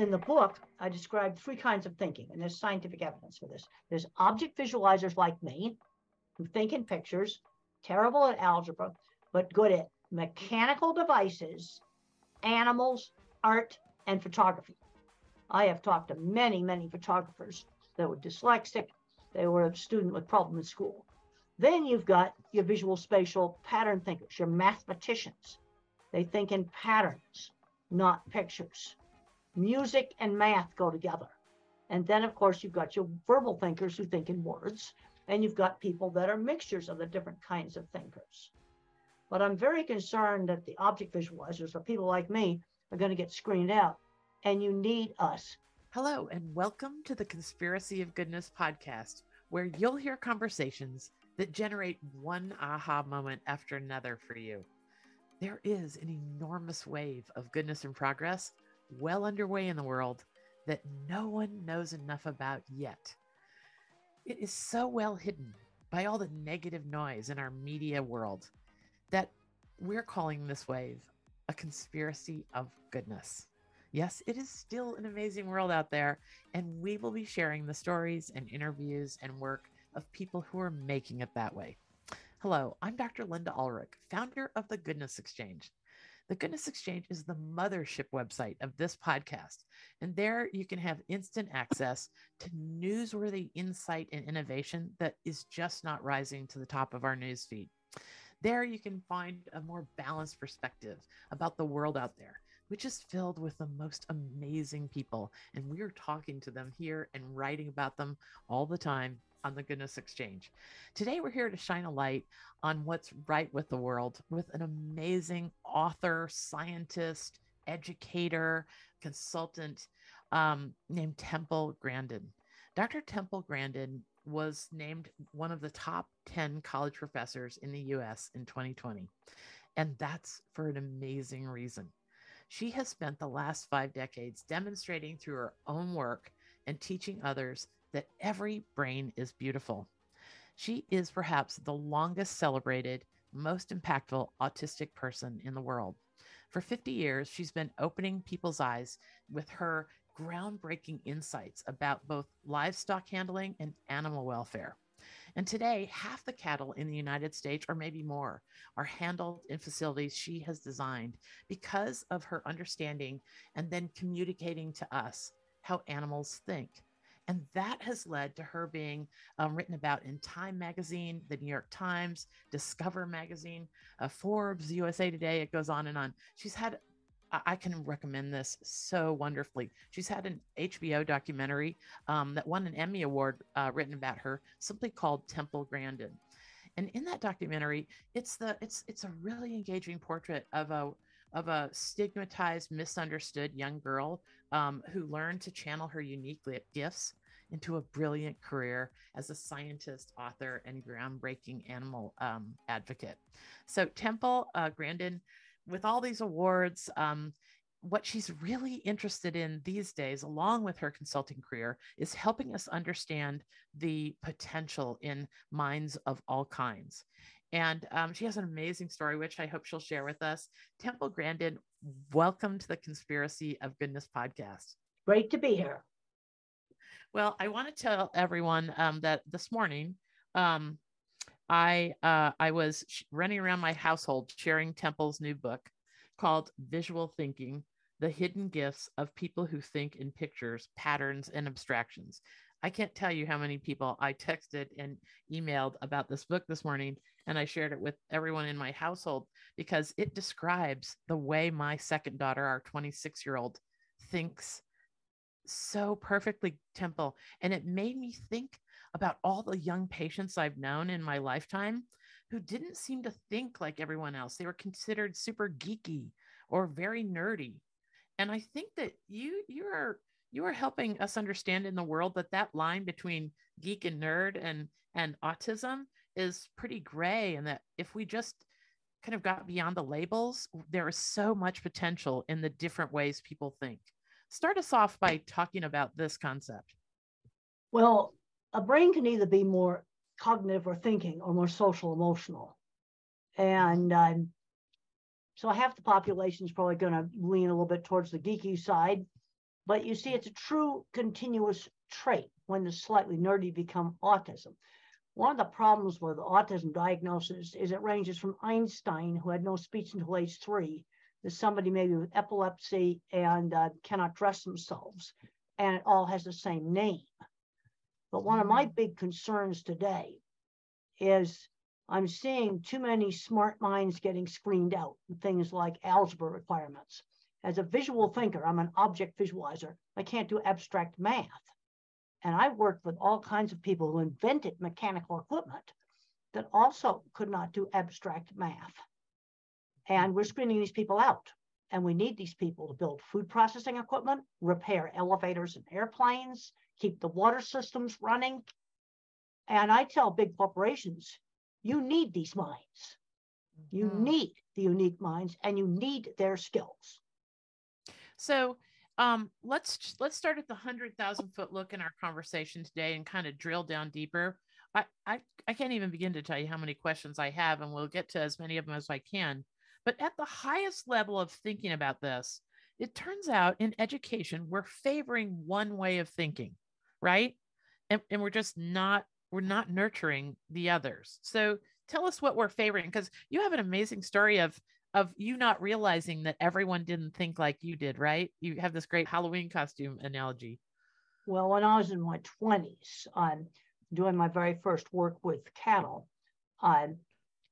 in the book, I described three kinds of thinking, and there's scientific evidence for this. There's object visualizers like me, who think in pictures, terrible at algebra, but good at mechanical devices, animals, art, and photography. I have talked to many, many photographers that were dyslexic, they were a student with problem in school. Then you've got your visual spatial pattern thinkers, your mathematicians. They think in patterns, not pictures. Music and math go together. And then, of course, you've got your verbal thinkers who think in words, and you've got people that are mixtures of the different kinds of thinkers. But I'm very concerned that the object visualizers, or people like me, are going to get screened out. And you need us. Hello, and welcome to the Conspiracy of Goodness podcast, where you'll hear conversations that generate one aha moment after another for you. There is an enormous wave of goodness and progress well underway in the world that no one knows enough about yet. It is so well hidden by all the negative noise in our media world that we're calling this wave a conspiracy of goodness. Yes, it is still an amazing world out there, and we will be sharing the stories and interviews and work of people who are making it that way. Hello, I'm Dr. Linda Ulrich, founder of the Goodness Exchange. The Goodness Exchange is the mothership website of this podcast, and there you can have instant access to newsworthy insight and innovation that is just not rising to the top of our newsfeed. There you can find a more balanced perspective about the world out there which is filled with the most amazing people. And we are talking to them here and writing about them all the time on the Goodness Exchange. Today, we're here to shine a light on what's right with the world with an amazing author, scientist, educator, consultant um, named Temple Grandin. Dr. Temple Grandin was named one of the top 10 college professors in the US in 2020. And that's for an amazing reason. She has spent the last five decades demonstrating through her own work and teaching others that every brain is beautiful. She is perhaps the longest celebrated, most impactful autistic person in the world. For 50 years, she's been opening people's eyes with her groundbreaking insights about both livestock handling and animal welfare. And today, half the cattle in the United States, or maybe more, are handled in facilities she has designed because of her understanding and then communicating to us how animals think. And that has led to her being um, written about in Time Magazine, the New York Times, Discover Magazine, uh, Forbes, USA Today. It goes on and on. She's had I can recommend this so wonderfully. She's had an HBO documentary um, that won an Emmy Award uh, written about her, simply called Temple Grandin. And in that documentary, it's the it's it's a really engaging portrait of a of a stigmatized, misunderstood young girl um, who learned to channel her unique gifts into a brilliant career as a scientist, author, and groundbreaking animal um, advocate. So Temple uh, Grandin with all these awards, um, what she's really interested in these days, along with her consulting career, is helping us understand the potential in minds of all kinds. And um, she has an amazing story, which I hope she'll share with us. Temple Grandin, welcome to the Conspiracy of Goodness podcast. Great to be here. Well, I want to tell everyone um, that this morning, um, I uh, I was sh- running around my household sharing Temple's new book called Visual Thinking: The Hidden Gifts of People Who Think in Pictures, Patterns, and Abstractions. I can't tell you how many people I texted and emailed about this book this morning, and I shared it with everyone in my household because it describes the way my second daughter, our 26 year old, thinks so perfectly, Temple. And it made me think about all the young patients I've known in my lifetime who didn't seem to think like everyone else. They were considered super geeky or very nerdy. And I think that you you are you are helping us understand in the world that that line between geek and nerd and and autism is pretty gray and that if we just kind of got beyond the labels there is so much potential in the different ways people think. Start us off by talking about this concept. Well a brain can either be more cognitive or thinking or more social emotional. And um, so half the population is probably going to lean a little bit towards the geeky side, But you see, it's a true continuous trait when the slightly nerdy become autism. One of the problems with autism diagnosis is it ranges from Einstein, who had no speech until age three, to somebody maybe with epilepsy and uh, cannot dress themselves, and it all has the same name. But one of my Mm. big concerns today is I'm seeing too many smart minds getting screened out, things like algebra requirements. As a visual thinker, I'm an object visualizer. I can't do abstract math. And I've worked with all kinds of people who invented mechanical equipment that also could not do abstract math. And we're screening these people out. And we need these people to build food processing equipment, repair elevators and airplanes, keep the water systems running. And I tell big corporations, you need these minds. You Mhm. need the unique minds and you need their skills. So um, let's let's start at the hundred thousand foot look in our conversation today and kind of drill down deeper. I, I I can't even begin to tell you how many questions I have, and we'll get to as many of them as I can. But at the highest level of thinking about this, it turns out in education we're favoring one way of thinking, right? And, and we're just not we're not nurturing the others. So tell us what we're favoring because you have an amazing story of of you not realizing that everyone didn't think like you did, right? You have this great Halloween costume analogy. Well, when I was in my 20s, um, doing my very first work with cattle, um,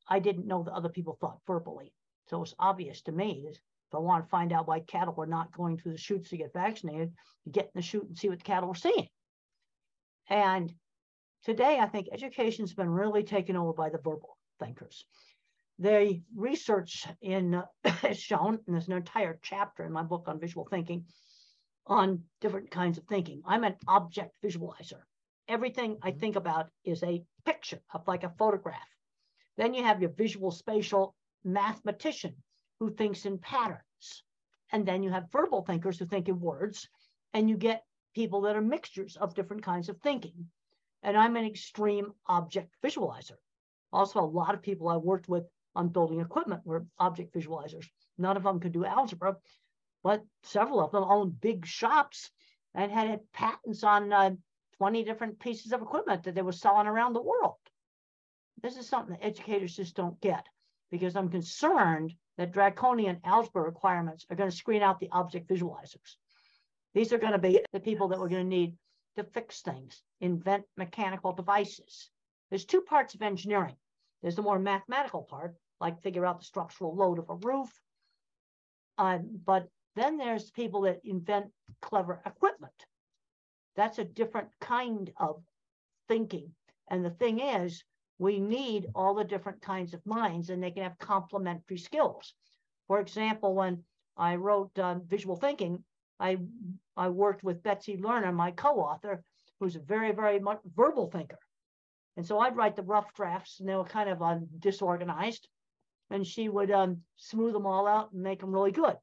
I didn't know that other people thought verbally. So it was obvious to me that if I want to find out why cattle were not going through the chutes to get vaccinated, you get in the chute and see what the cattle were seeing. And today, I think education's been really taken over by the verbal thinkers. The research in has shown, and there's an entire chapter in my book on visual thinking, on different kinds of thinking. I'm an object visualizer. Everything I Mhm. think about is a picture of like a photograph. Then you have your visual spatial mathematician who thinks in patterns. And then you have verbal thinkers who think in words. And you get people that are mixtures of different kinds of thinking. And I'm an extreme object visualizer. Also, a lot of people I worked with on building equipment were object visualizers. None of them could do algebra, but several of them owned big shops and had, had patents on uh, 20 different pieces of equipment that they were selling around the world. This is something that educators just don't get because I'm concerned that draconian algebra requirements are going to screen out the object visualizers. These are going to be the people that we're going to need to fix things, invent mechanical devices. There's two parts of engineering. There's the more mathematical part, like figure out the structural load of a roof. Uh, but then there's people that invent clever equipment. That's a different kind of thinking. And the thing is, we need all the different kinds of minds and they can have complementary skills. For example, when I wrote um, visual thinking, I, I worked with Betsy Lerner, my co-author, who's a very, very much verbal thinker. And so I'd write the rough drafts and they were kind of um, disorganized and she would um, smooth them all out and make them really good.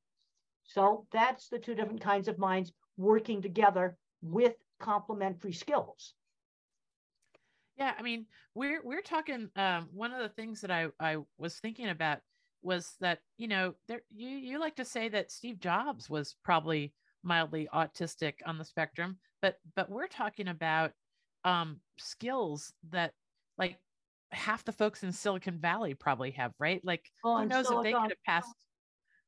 So that's the two different kinds of minds working together with complementary skills. Yeah, I mean, we're we're talking. Um, one of the things that I I was thinking about was that you know there you you like to say that Steve Jobs was probably mildly autistic on the spectrum, but but we're talking about um, skills that like half the folks in Silicon Valley probably have, right? Like Well, who knows if they could have passed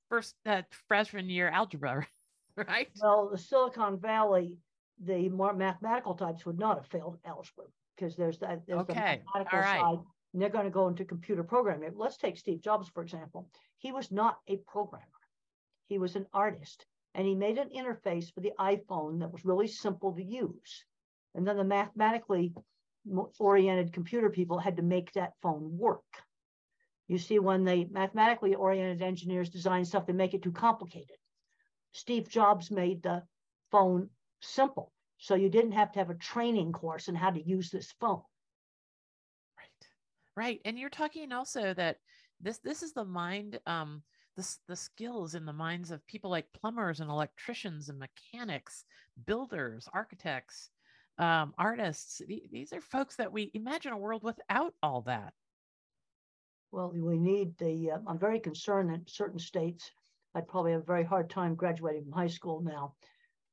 first uh, freshman year algebra, right? Well, the Silicon Valley, the more mathematical types would not have failed algebra because there's that there's the mathematical all right. side. And they're going to go into computer programming. Let's take Steve Jobs, for example. He was not a programmer. He was an artist. And he made an interface for the iPhone that was really simple to use. And then the mathematically oriented computer people had to make that phone work. You see, when the mathematically oriented engineers design stuff, they make it too complicated. Steve Jobs made the phone simple. So you didn't have to have a training course in how to use this phone. Right. Right. And you're talking also that this this is the mind um the, the skills in the minds of people like plumbers and electricians and mechanics, builders, architects, um, artists. The- These are folks that we imagine a world without all that. Well, we need the, uh, I'm very concerned that certain states, I'd probably have a very hard time graduating from high school now.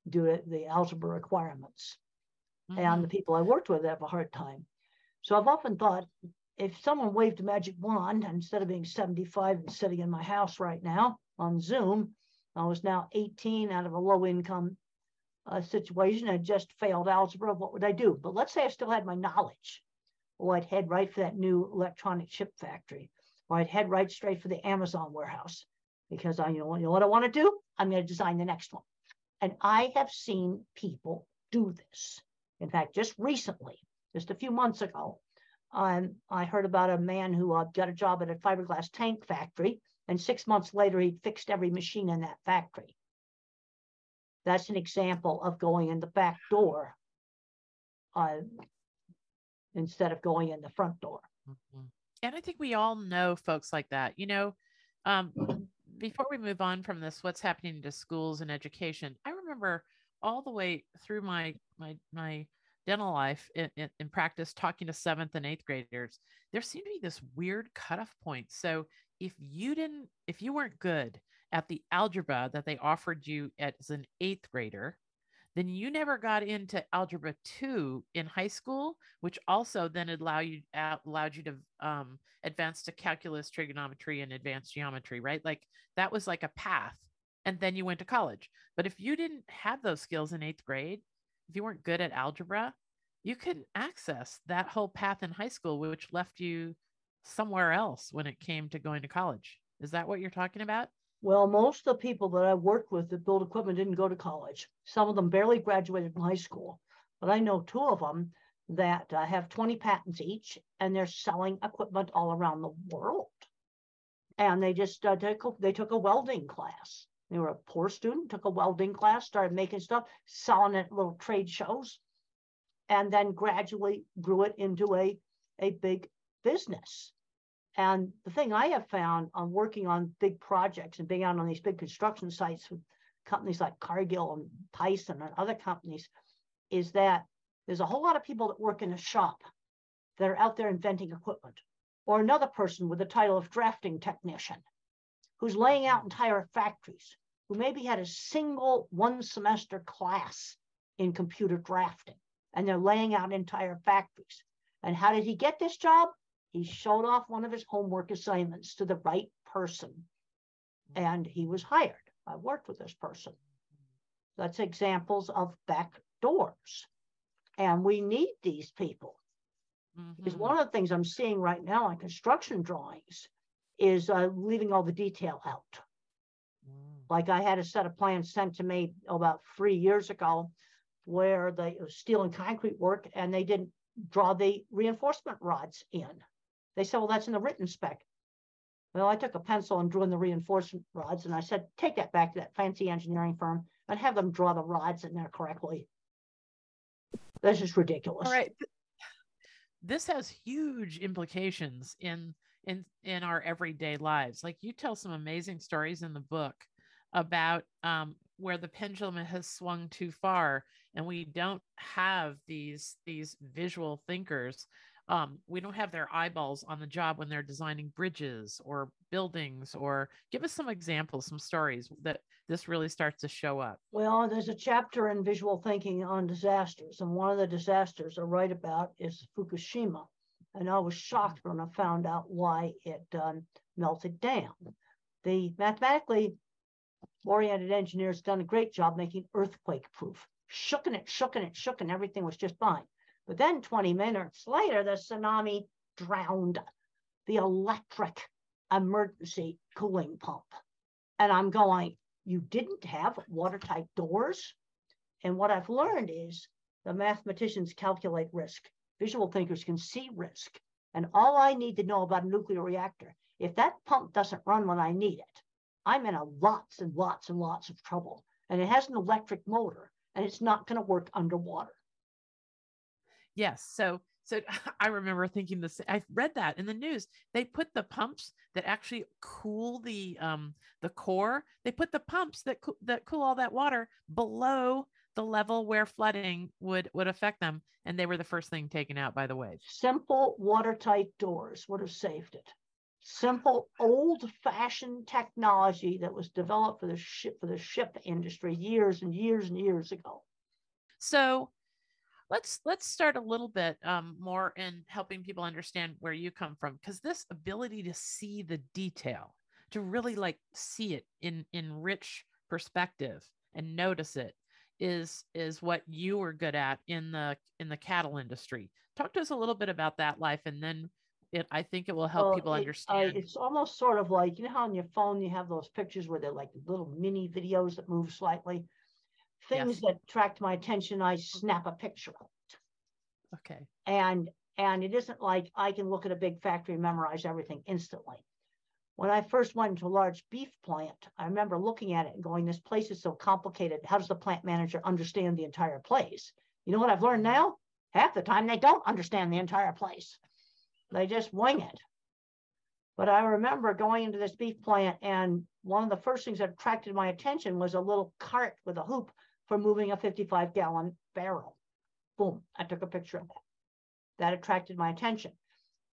due to the algebra requirements. Mhm. And the people I worked with have a hard time. So I've often thought if someone waved a magic wand, instead of being 75 and sitting in my house right now on Zoom, I was now 18 out of a low income uh, situation. I just failed algebra. What would I do? But let's say I still had my knowledge. Well, I'd head right for that new electronic chip factory, or I'd head right straight for the Amazon warehouse because I, you know, you know what I want to do? I'm going to design the next one. And I have seen people do this. In fact, just recently, just a few months ago, um, I heard about a man who uh, got a job at a fiberglass tank factory, and six months later, he fixed every machine in that factory. That's an example of going in the back door uh, instead of going in the front door. Mhm. And I think we all know folks like that. You know, um, before we move on from this, what's happening to schools and education? I remember all the way through my my my dental life in, in, in practice talking to seventh and eighth graders. There seemed to be this weird cutoff point. So if you didn't, if you weren't good at the algebra that they offered you as an eighth grader, then you never got into algebra two in high school, which also then allow you allowed you to um, advance to calculus, trigonometry, and advanced geometry, right? Like that was like a path, and then you went to college. But if you didn't have those skills in eighth grade, if you weren't good at algebra, you couldn't access that whole path in high school, which left you somewhere else when it came to going to college. Is that what you're talking about? Well, most of the people that I worked with that build equipment didn't go to college. Some of them barely graduated from high school, but I know two of them that uh, have 20 patents each, and they're selling equipment all around the world. And they just uh, took a, they took a welding class. They were a poor student, took a welding class, started making stuff, selling it at little trade shows, and then gradually grew it into a a big business. And the thing I have found on working on big projects and being out on these big construction sites with companies like Cargill and Tyson and other companies is that there's a whole lot of people that work in a shop that are out there inventing equipment, or another person with the title of drafting technician who's laying out mm. entire factories, who maybe had a single one semester class in computer drafting, and they're laying out entire factories. And how did he get this job? He showed off one of his homework assignments to the right person and he was hired. I worked with this person. That's examples of back doors. And we need these people. Because Mhm. one of the things I'm seeing right now on construction drawings is uh, leaving all the detail out. Mm. Like I had a set of plans sent to me about three years ago where was steel and concrete work and they didn't draw the reinforcement rods in. They said, well, that's in the written spec. Well, I took a pencil and drew in the reinforcement rods and I said, take that back to that fancy engineering firm and have them draw the rods in there correctly. This is ridiculous. All right. This has huge implications in in in our everyday lives. Like you tell some amazing stories in the book about um, where the pendulum has swung too far, and we don't have these these visual thinkers. Um, we don't have their eyeballs on the job when they're designing bridges or buildings. Or give us some examples, some stories that this really starts to show up. Well, there's a chapter in visual thinking on disasters, and one of the disasters I write about is Fukushima. And I was shocked when I found out why it um, melted down. The mathematically oriented engineers done a great job making earthquake proof. Shooking it, shooking it, shooking, everything was just fine. But then 20 minutes later, the tsunami drowned the electric emergency cooling pump. And I'm going, you didn't have watertight doors. And what I've learned is the mathematicians calculate risk. Visual thinkers can see risk. And all I need to know about a nuclear reactor, if that pump doesn't run when I need it, I'm in a lots and lots and lots of trouble. And it has an electric motor and it's not going to work underwater. Yes. So so I remember thinking this. I read that in the news. They put the pumps that actually cool the um the core. They put the pumps that coo- that cool all that water below the level where flooding would would affect them, and they were the first thing taken out by the waves. Simple watertight doors would have saved it. simple old-fashioned technology that was developed for the ship for the ship industry years and years and years ago. So let's let's start a little bit um, more in helping people understand where you come from because this ability to see the detail to really like see it in in rich perspective and notice it is is what you were good at in the in the cattle industry talk to us a little bit about that life and then it i think it will help Well, people it- understand it's almost sort of like you know how on your phone you have those pictures where they're like little mini videos that move slightly. Things Yes. that attract my attention, I snap a picture of. okay and and it isn't like I can look at a big factory and memorize everything instantly. When I first went into a large beef plant, I remember looking at it and going, "This place is so complicated. How does the plant manager understand the entire place?" You know what I've learned now? Half the time they don't understand the entire place; they just wing it. But I remember going into this beef plant, and one of the first things that attracted my attention was a little cart with a hoop for moving a 55 gallon barrel. Boom, I took a picture of that that attracted my attention.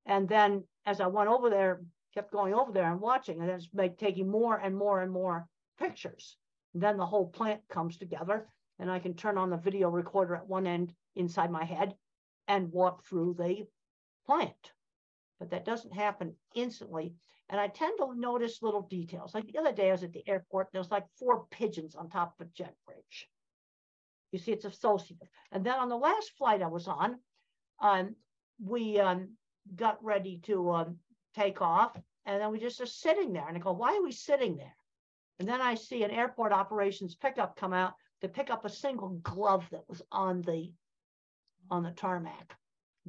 And then as I went over there, kept going over there and watching, and it's like taking more and more and more pictures. And then the whole plant comes together, and I can turn on the video recorder at one end inside my head and walk through the plant. But that doesn't happen instantly. And I tend to notice little details. Like the other day, I was at the airport, there was like four pigeons on top of a jet bridge. You see, it's associative. And then on the last flight I was on, um, we um, got ready to um, take off, and then we just are sitting there. And I go, "Why are we sitting there?" And then I see an airport operations pickup come out to pick up a single glove that was on the on the tarmac.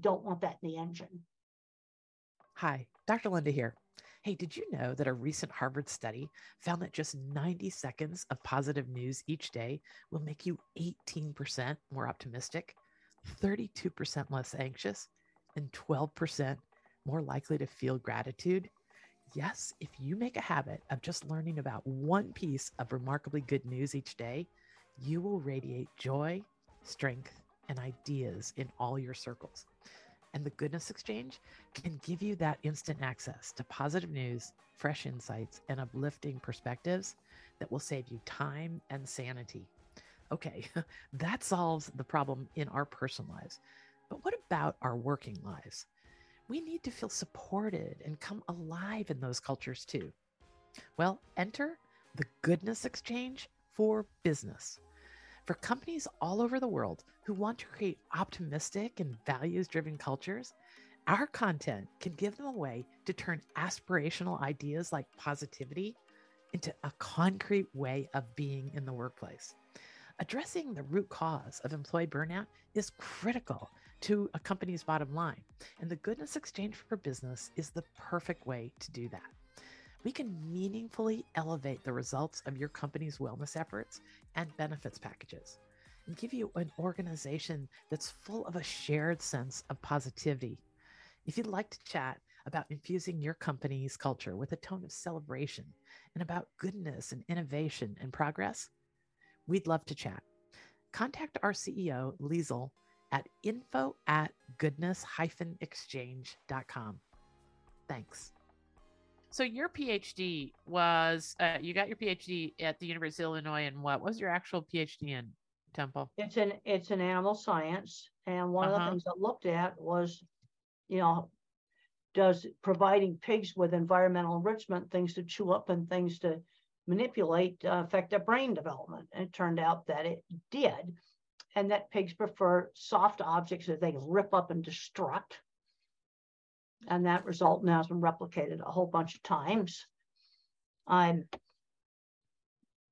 Don't want that in the engine. Hi, Dr. Linda here. Hey, did you know that a recent Harvard study found that just 90 seconds of positive news each day will make you 18% more optimistic, 32% less anxious, and 12% more likely to feel gratitude? Yes, if you make a habit of just learning about one piece of remarkably good news each day, you will radiate joy, strength, and ideas in all your circles. And the Goodness Exchange can give you that instant access to positive news, fresh insights, and uplifting perspectives that will save you time and sanity. Okay, that solves the problem in our personal lives. But what about our working lives? We need to feel supported and come alive in those cultures too. Well, enter the Goodness Exchange for business. For companies all over the world who want to create optimistic and values driven cultures, our content can give them a way to turn aspirational ideas like positivity into a concrete way of being in the workplace. Addressing the root cause of employee burnout is critical to a company's bottom line, and the Goodness Exchange for Business is the perfect way to do that. We can meaningfully elevate the results of your company's wellness efforts and benefits packages and give you an organization that's full of a shared sense of positivity. If you'd like to chat about infusing your company's culture with a tone of celebration and about goodness and innovation and progress, we'd love to chat. Contact our CEO, Liesel, at info at goodness-exchange.com. Thanks. So your PhD was uh, you got your PhD at the University of Illinois in what? What was your actual PhD in Temple? It's an it's an animal science, and one of Uh-huh. the things I looked at was, you know, does providing pigs with environmental enrichment, things to chew up and things to manipulate, uh, affect their brain development? And it turned out that it did, and that pigs prefer soft objects that they can rip up and destruct. And that result now has been replicated a whole bunch of times. Um,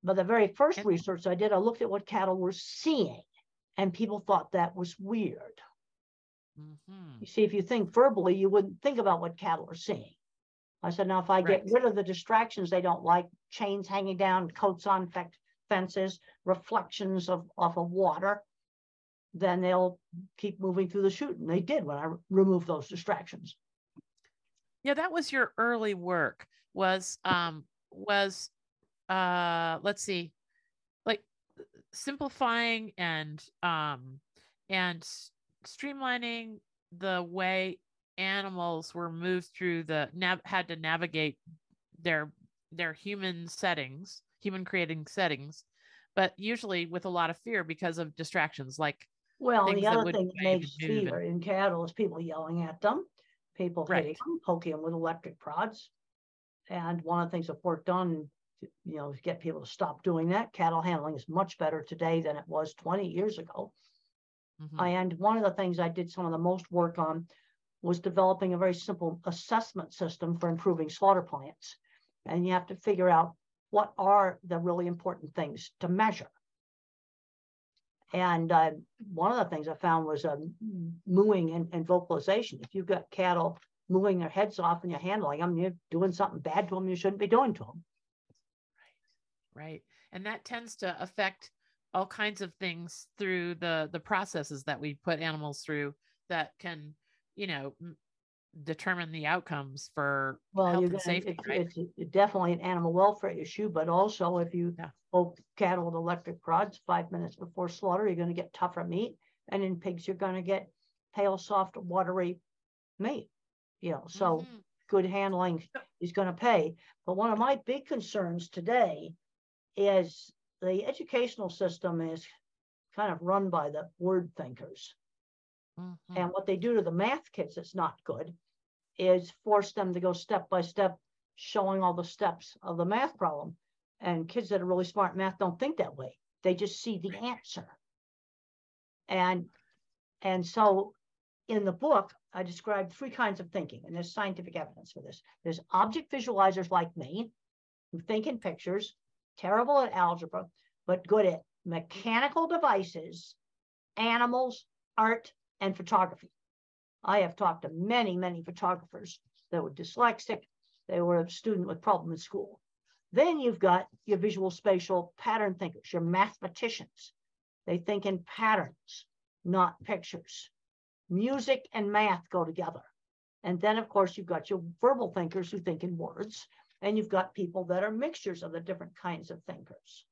but the very first research I did, I looked at what cattle were seeing, and people thought that was weird. Mhm. You see, if you think verbally, you wouldn't think about what cattle are seeing. I said, now if I get rid of the distractions they don't like, chains hanging down, coats on fe- fences, reflections of off of water, then they'll keep moving through the chute. And they did when I removed those distractions. Yeah, that was your early work. Was um was uh let's see, like simplifying and um and streamlining the way animals were moved through the nav- had to navigate their their human settings, human creating settings, but usually with a lot of fear because of distractions like Well, the other thing that makes fear in cattle is people yelling at them, people hitting Right. them, poking them with electric prods. And one of the things I've worked on, to, you know, to get people to stop doing that. Cattle handling is much better today than it was 20 years ago. Mhm. And one of the things I did some of the most work on was developing a very simple assessment system for improving slaughter plants. And you have to figure out what are the really important things to measure. And uh, one of the things I found was um, mooing and, and vocalization. If you've got cattle mooing their heads off and you're handling them, you're doing something bad to them you shouldn't be doing to them. right right. and that tends to affect all kinds of things through the the processes that we put animals through that can you know determine the outcomes for Well, health and safety it's, right it's definitely an animal welfare issue, but also if you Yeah. poke cattle with electric prods five minutes before slaughter, you're gonna get tougher meat. And in pigs, you're gonna get pale, soft, watery meat. You know, so Mhm. good handling is gonna pay. But one of my big concerns today is the educational system is kind of run by the word thinkers. Mhm. And what they do to the math kids that's not good is force them to go step by step, showing all the steps of the math problem. And kids that are really smart in math don't think that way. They just see the answer. And and so in the book, I described three kinds of thinking, and there's scientific evidence for this. There's object visualizers like me, who think in pictures, terrible at algebra, but good at mechanical devices, animals, art, and photography. I have talked to many, many photographers that were dyslexic. They were a student with problem in school. Then you've got your visual spatial pattern thinkers, your mathematicians. They think in patterns, not pictures. Music and math go together. And then, of course, you've got your verbal thinkers who think in words, and you've got people that are mixtures of the different kinds of thinkers.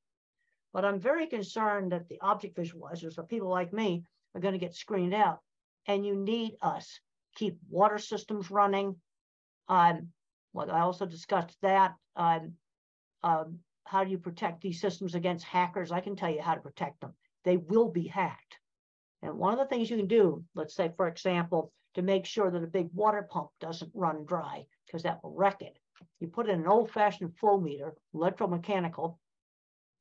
But I'm very concerned that the object visualizers, or people like me, are going to get screened out. And you need us keep water systems running. Um, well, I also discussed that. Um, um, how do you protect these systems against hackers? I can tell you how to protect them. They will be hacked. And one of the things you can do, let's say, for example, to make sure that a big water pump doesn't run dry, because that will wreck it. You put in an old fashioned flow meter, electromechanical,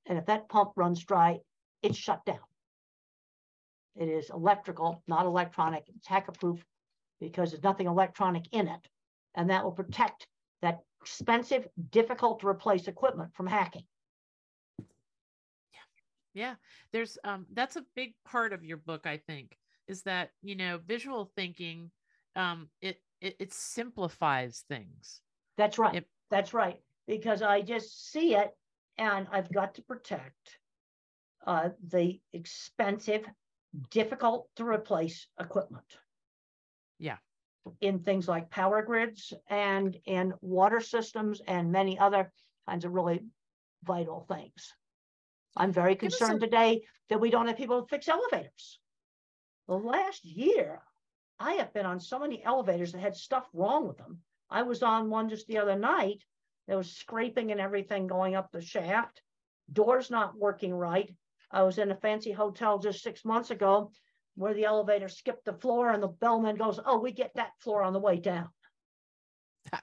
and if that pump runs dry, it's shut down. It is electrical, not electronic. It's hacker proof because there's nothing electronic in it. And that will protect that expensive, difficult to replace equipment from hacking. yeah there's um that's a big part of your book i think is that you know visual thinking um it it, it simplifies things That's right. Yep. That's right. Because I just see it and I've got to protect uh, the expensive, difficult to replace equipment. Yeah. In things like power grids and in water systems and many other kinds of really vital things. I'm very concerned today that we don't have people to fix elevators. The last year, I have been on so many elevators that had stuff wrong with them. I was on one just the other night. There was scraping and everything going up the shaft. Doors not working right. I was in a fancy hotel just six months ago where the elevator skipped the floor and the bellman goes, Oh, we get that floor on the way down.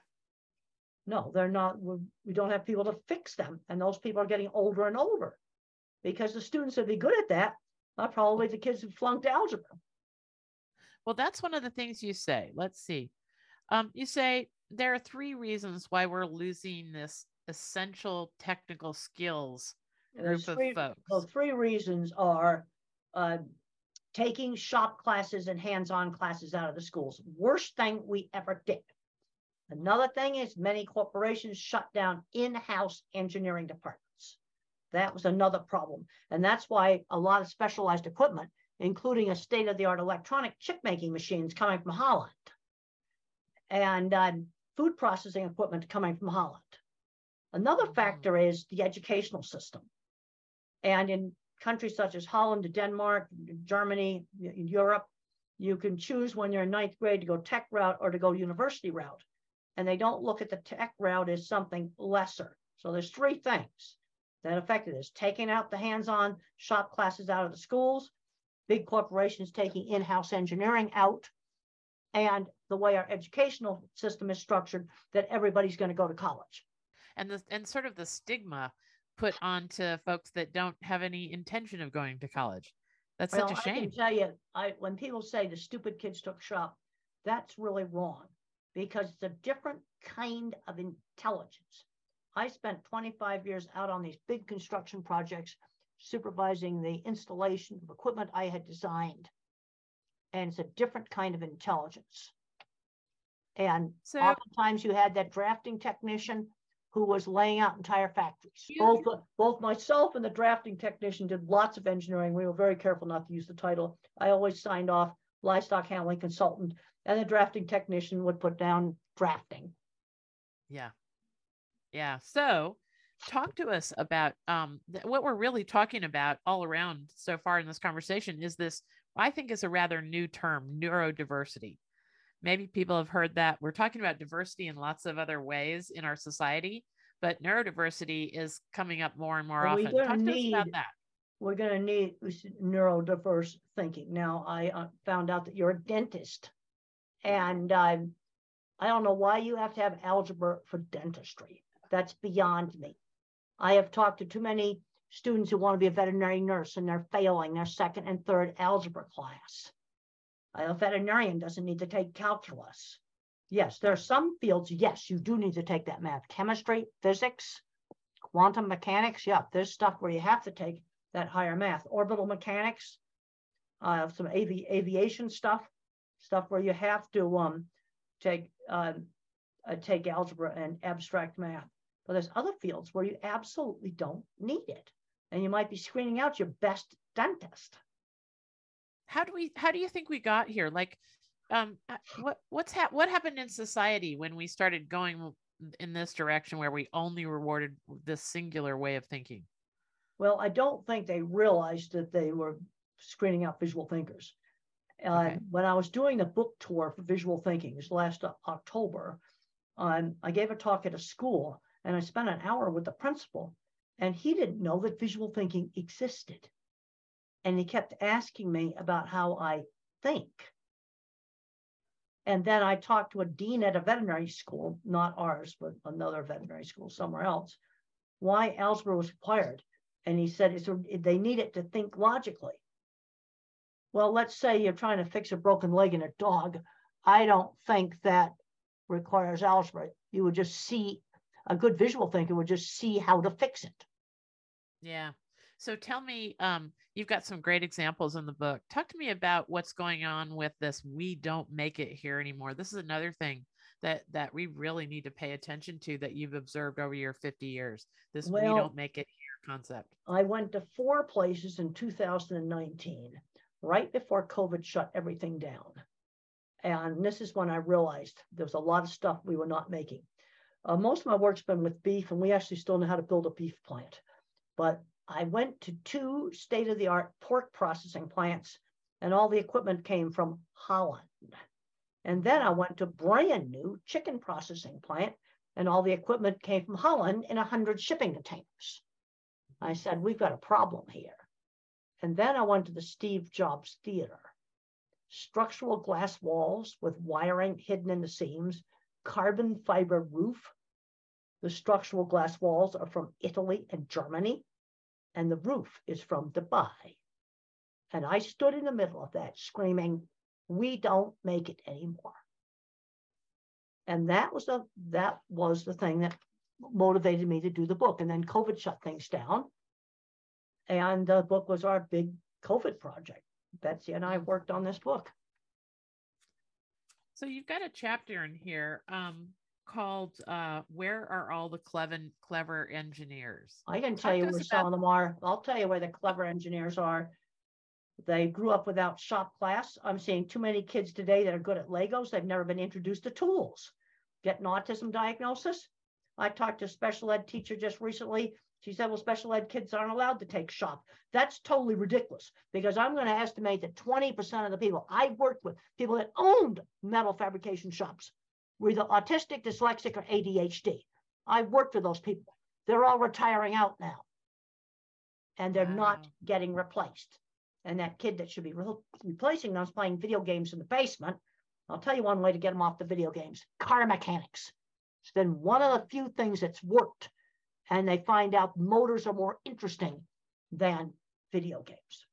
No, they're not. We don't have people to fix them. And those people are getting older and older because the students would be good at that are probably the kids who flunked algebra. well that's one of the things you say let's see um you say there are three reasons why we're losing this essential technical skills Group of three, folks well, three reasons are uh, taking shop classes and hands-on classes out of the schools. Worst thing we ever did. Another thing is many corporations shut down in-house engineering departments. That was another problem. And that's why a lot of specialized equipment, including a state-of-the-art electronic chip making machines coming from Holland and um, food processing equipment coming from Holland. Another Mhm. factor is the educational system. And in countries such as Holland, Denmark, Germany, in Europe, you can choose when you're in ninth grade to go tech route or to go university route. And they don't look at the tech route as something lesser. So there's three things that affected this taking out the hands-on shop classes out of the schools, big corporations taking in-house engineering out, and the way our educational system is structured that everybody's going to go to college. And the and sort of the stigma put on to folks that don't have any intention of going to college. That's well, such a shame. I can tell you, I when people say the stupid kids took shop, that's really wrong because it's a different kind of intelligence. I spent 25 years out on these big construction projects, supervising the installation of equipment I had designed. And it's a different kind of intelligence. And so, oftentimes you had that drafting technician who was laying out entire factories. Both, both myself and the drafting technician did lots of engineering. We were very careful not to use the title. I always signed off livestock handling consultant, and the drafting technician would put down drafting. Yeah. Yeah. So talk to us about um, th- what we're really talking about all around so far in this conversation is this, I think is a rather new term, neurodiversity. Maybe people have heard that. We're talking about diversity in lots of other ways in our society, but neurodiversity is coming up more and more well, often. Talk need, about that. We're going to need neurodiverse thinking. Now, I uh, found out that you're a dentist, and uh, I don't know why you have to have algebra for dentistry. That's beyond me. I have talked to too many students who want to be a veterinary nurse and they're failing their second and third algebra class. A veterinarian doesn't need to take calculus. Yes, there are some fields, yes, you do need to take that math. Chemistry, physics, quantum mechanics, yeah, there's stuff where you have to take that higher math. Orbital mechanics, uh, some avi- aviation stuff, stuff where you have to um, take uh, uh, take algebra and abstract math. But there's other fields where you absolutely don't need it. And you might be screening out your best dentist. How do we how do you think we got here? Like um uh, what what's ha- what happened in society when we started going in this direction where we only rewarded this singular way of thinking? Well, I don't think they realized that they were screening out visual thinkers. Uh, okay. When I was doing the book tour for visual thinking, this last October, um, I gave a talk at a school and I spent an hour with the principal, and he didn't know that visual thinking existed. And he kept asking me about how I think. And then I talked to a dean at a veterinary school, not ours, but another veterinary school somewhere else, why algebra was required. And he said it's, they need it to think logically. Well, let's say you're trying to fix a broken leg in a dog. I don't think that requires algebra. You would just see a good visual thinker would just see how to fix it. Yeah. So tell me, um, you've got some great examples in the book. Talk to me about what's going on with this. We don't make it here anymore. This is another thing that that we really need to pay attention to that you've observed over your 50 years. This well, we don't make it here concept. I went to four places in 2019, right before COVID shut everything down. And this is when I realized there was a lot of stuff we were not making. Uh, most of my work's been with beef, and we actually still know how to build a beef plant. But I went to two state of the art pork processing plants, and all the equipment came from Holland. And then I went to brand new chicken processing plant, and all the equipment came from Holland in 100 shipping containers. I said, We've got a problem here. And then I went to the Steve Jobs Theater. Structural glass walls with wiring hidden in the seams, carbon fiber roof, the structural glass walls are from Italy and Germany, and the roof is from Dubai. And I stood in the middle of that screaming, we don't make it anymore. And that was the that was the thing that motivated me to do the book. And then COVID shut things down. And the book was our big COVID project. Betsy and I worked on this book. So you've got a chapter in here. Um, called uh, Where Are All the Clever Clever Engineers? I can tell Talk you where about- some of them are. I'll tell you where the clever engineers are. They grew up without shop class. I'm seeing too many kids today that are good at Legos. They've never been introduced to tools. Get an autism diagnosis. I talked to a special ed teacher just recently. She said, well, special ed kids aren't allowed to take shop. That's totally ridiculous because I'm going to estimate that 20% of the people I've worked with, people that owned metal fabrication shops, were either autistic, dyslexic, or ADHD. I've worked with those people. They're all retiring out now. And they're not getting replaced. And that kid that should be re- replacing them is playing video games in the basement. I'll tell you one way to get them off the video games car mechanics. It's been one of the few things that's worked. And they find out motors are more interesting than video games.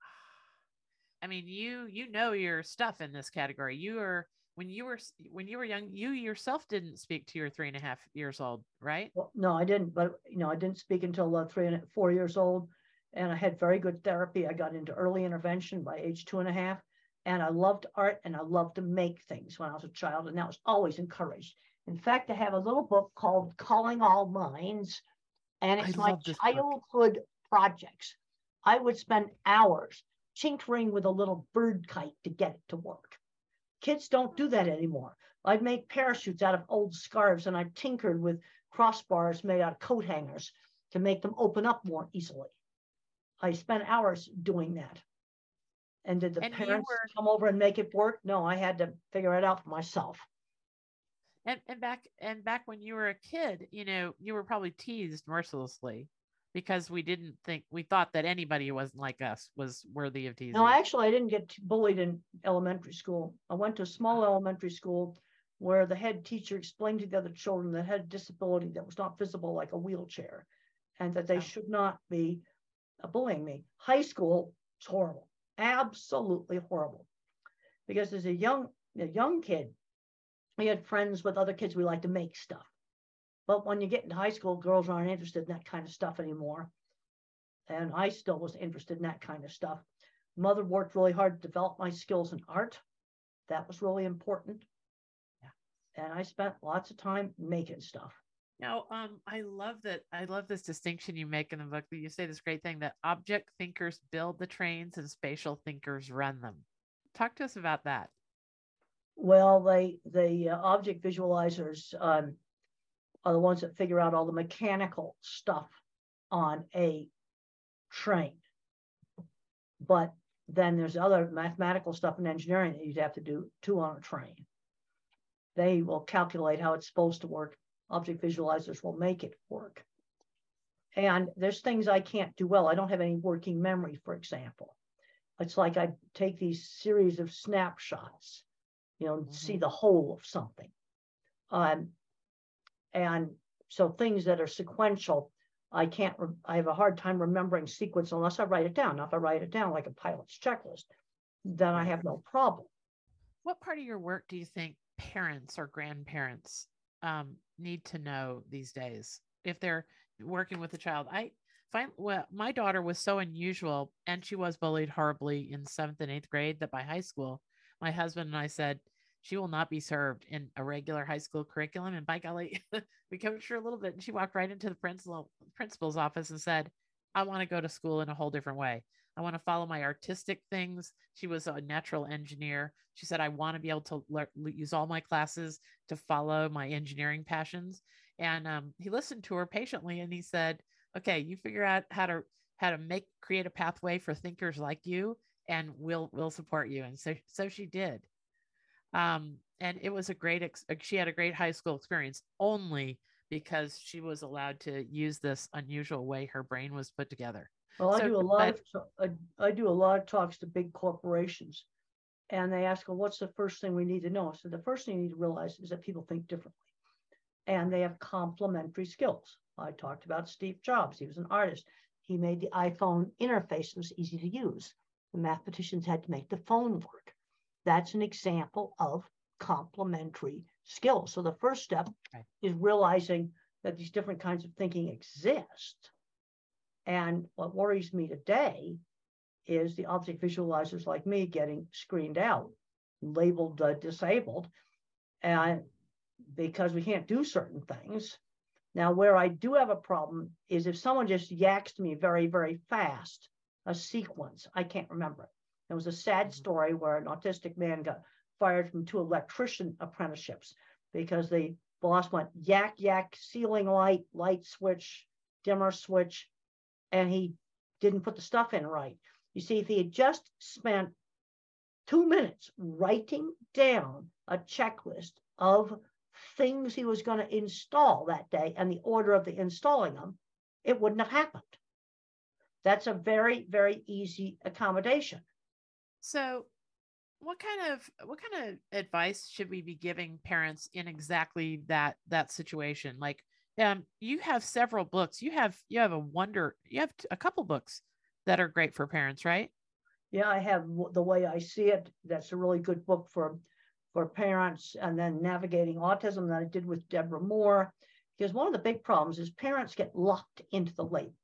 I mean, you you know your stuff in this category. You are when you were when you were young, you yourself didn't speak to your three and a half years old, right? Well, no, I didn't, but you know, I didn't speak until uh, three and four years old. And I had very good therapy. I got into early intervention by age two and a half. And I loved art and I loved to make things when I was a child. And that was always encouraged. In fact, I have a little book called Calling All Minds. And I it's my love this book. childhood projects. I would spend hours tinkering with a little bird kite to get it to work. Kids don't do that anymore. I'd make parachutes out of old scarves and I tinkered with crossbars made out of coat hangers to make them open up more easily. I spent hours doing that. And did the And parents were- come over and make it work? No, I had to figure it out for myself. And and back and back when you were a kid, you know, you were probably teased mercilessly because we didn't think we thought that anybody who wasn't like us was worthy of teasing. No, actually, I didn't get bullied in elementary school. I went to a small elementary school where the head teacher explained to the other children that had a disability that was not visible like a wheelchair and that they Oh. should not be uh, bullying me. High school it's horrible, absolutely horrible. Because as a young a young kid, we had friends with other kids. We liked to make stuff. But when you get into high school, girls aren't interested in that kind of stuff anymore. And I still was interested in that kind of stuff. Mother worked really hard to develop my skills in art. That was really important. Yeah. And I spent lots of time making stuff. Now, um, I love that. I love this distinction you make in the book that you say this great thing that object thinkers build the trains and spatial thinkers run them. Talk to us about that. Well, they the uh, object visualizers um, are the ones that figure out all the mechanical stuff on a train. But then there's other mathematical stuff in engineering that you'd have to do too on a train. They will calculate how it's supposed to work. Object visualizers will make it work. And there's things I can't do well. I don't have any working memory, for example. It's like I take these series of snapshots you know, see Mhm. the whole of something. Um, and so things that are sequential, I can't, I have a hard time remembering sequence unless I write it down. Now, if I write it down like a pilot's checklist, then I have no problem. What part of your work do you think parents or grandparents um, need to know these days if they're working with a child? I find well, my daughter was so unusual, and she was bullied horribly in seventh and eighth grade. That by high school, my husband and I said she will not be served in a regular high school curriculum. And by golly, we coached her a little bit, and she walked right into the principal principal's office and said, "I want to go to school in a whole different way." I want to follow my artistic things. She was a natural engineer. She said, I want to be able to lear- use all my classes to follow my engineering passions. And um, he listened to her patiently and he said, okay, you figure out how to, how to make, create a pathway for thinkers like you and we'll, we'll support you. And so, so she did. Um, and it was a great, ex- uh, she had a great high school experience only because she was allowed to use this unusual way her brain was put together. Well, I do a lot but- of, I, I do a lot of talks to big corporations. And they ask, well, what's the first thing we need to know? So the first thing you need to realize is that people think differently. And they have complementary skills. I talked about Steve Jobs. He was an artist. He made the iPhone interface was easy to use. The mathematicians had to make the phone work. That's an example of complementary skills. So the first step Right. is realizing that these different kinds of thinking exist. And what worries me today is the object visualizers like me getting screened out, labeled uh, disabled, and because we can't do certain things. Now, where I do have a problem is if someone just yaks to me very, very fast, a sequence, I can't remember it. There was a sad Mhm. story where an autistic man got fired from two electrician apprenticeships because the boss went yak yak ceiling light light switch dimmer switch and he didn't put the stuff in right. You see if he had just spent two minutes writing down a checklist of things he was going to install that day and the order of the installing them it wouldn't have happened. That's a very very easy accommodation so what kind of what kind of advice should we be giving parents in exactly that that situation? Like um you have several books. You have you have a wonder you have a couple books that are great for parents right? Yeah i have the way i see it that's a really good book for for parents. And then navigating autism that i did with deborah moore. Because one of the big problems is parents get locked into the label.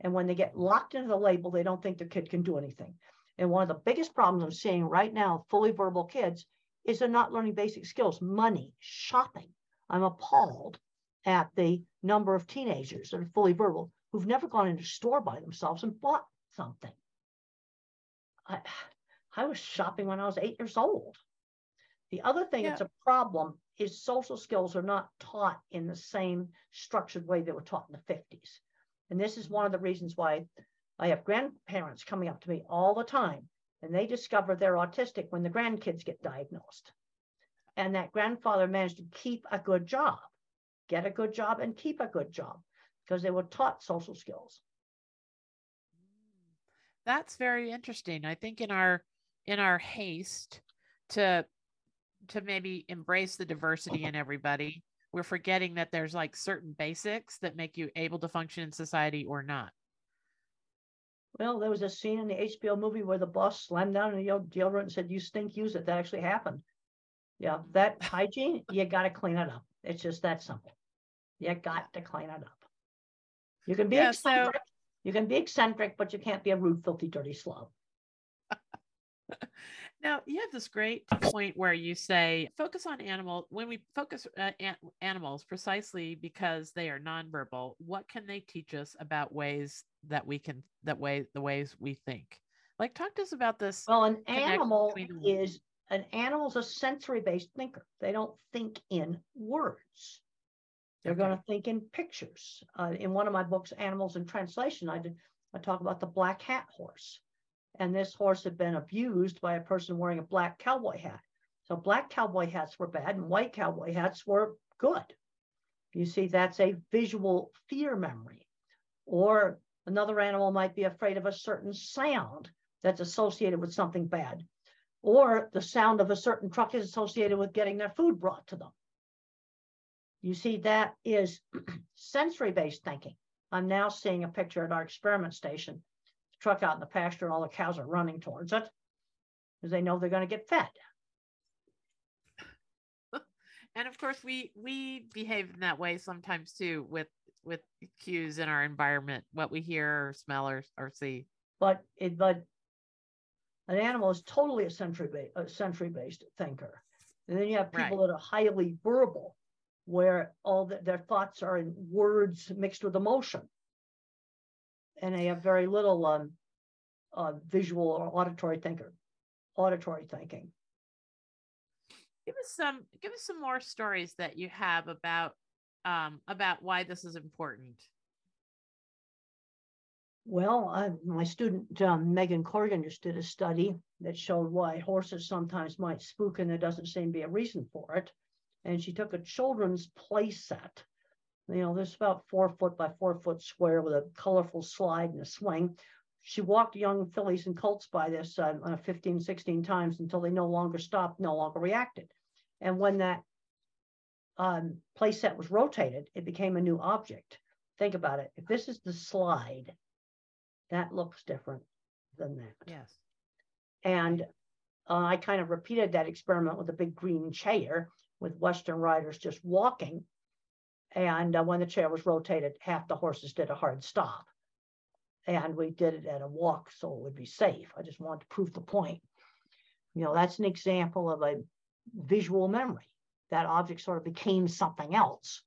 And when they get locked into the label they don't think their kid can do anything and one of the biggest problems I'm seeing right now, fully verbal kids, is they're not learning basic skills, money, shopping. I'm appalled at the number of teenagers that are fully verbal who've never gone into a store by themselves and bought something. I, I was shopping when I was eight years old. The other thing yeah. that's a problem is social skills are not taught in the same structured way they were taught in the 50s. And this is one of the reasons why I have grandparents coming up to me all the time, and they discover they're autistic when the grandkids get diagnosed. And that grandfather managed to keep a good job, get a good job, and keep a good job because they were taught social skills. That's very interesting. I think in our in our haste to to maybe embrace the diversity in everybody, we're forgetting that there's like certain basics that make you able to function in society or not. Well, there was a scene in the HBO movie where the boss slammed down in the deodorant and said, "You stink, use it." That actually happened. Yeah, that hygiene, you got to clean it up. It's just that simple. You got to clean it up. You can be yeah, eccentric. So... You can be eccentric, but you can't be a rude, filthy, dirty slob. Now, you have this great point where you say focus on animal when we focus uh, an- animals precisely because they are nonverbal. What can they teach us about ways that we can that way the ways we think? Like talk to us about this. Well, an animal is an animal's a sensory based thinker. They don't think in words. They're okay. going to think in pictures. Uh, in one of my books, Animals in Translation, I did I talk about the black hat horse and this horse had been abused by a person wearing a black cowboy hat. So black cowboy hats were bad and white cowboy hats were good. You see, that's a visual fear memory. Or another animal might be afraid of a certain sound that's associated with something bad. Or the sound of a certain truck is associated with getting their food brought to them. You see, that is sensory based thinking. I'm now seeing a picture at our experiment station truck out in the pasture and all the cows are running towards it because they know they're going to get fed. and of course we we behave in that way sometimes too with with cues in our environment what we hear or smell or, or see but it but an animal is totally a sensory based a sensory based thinker and then you have people right. that are highly verbal where all the, their thoughts are in words mixed with emotion and they have very little um, uh, visual or auditory thinker, auditory thinking. Give us some. Give us some more stories that you have about um, about why this is important. Well, I, my student um, Megan Corrigan just did a study that showed why horses sometimes might spook, and there doesn't seem to be a reason for it. And she took a children's play set you know, this about four foot by four foot square with a colorful slide and a swing. She walked young fillies and colts by this uh, 15, 16 times until they no longer stopped, no longer reacted. And when that um, play set was rotated, it became a new object. Think about it. If this is the slide, that looks different than that. Yes. And uh, I kind of repeated that experiment with a big green chair with Western riders just walking and uh, when the chair was rotated, half the horses did a hard stop. And we did it at a walk so it would be safe. I just wanted to prove the point. You know, that's an example of a visual memory. That object sort of became something else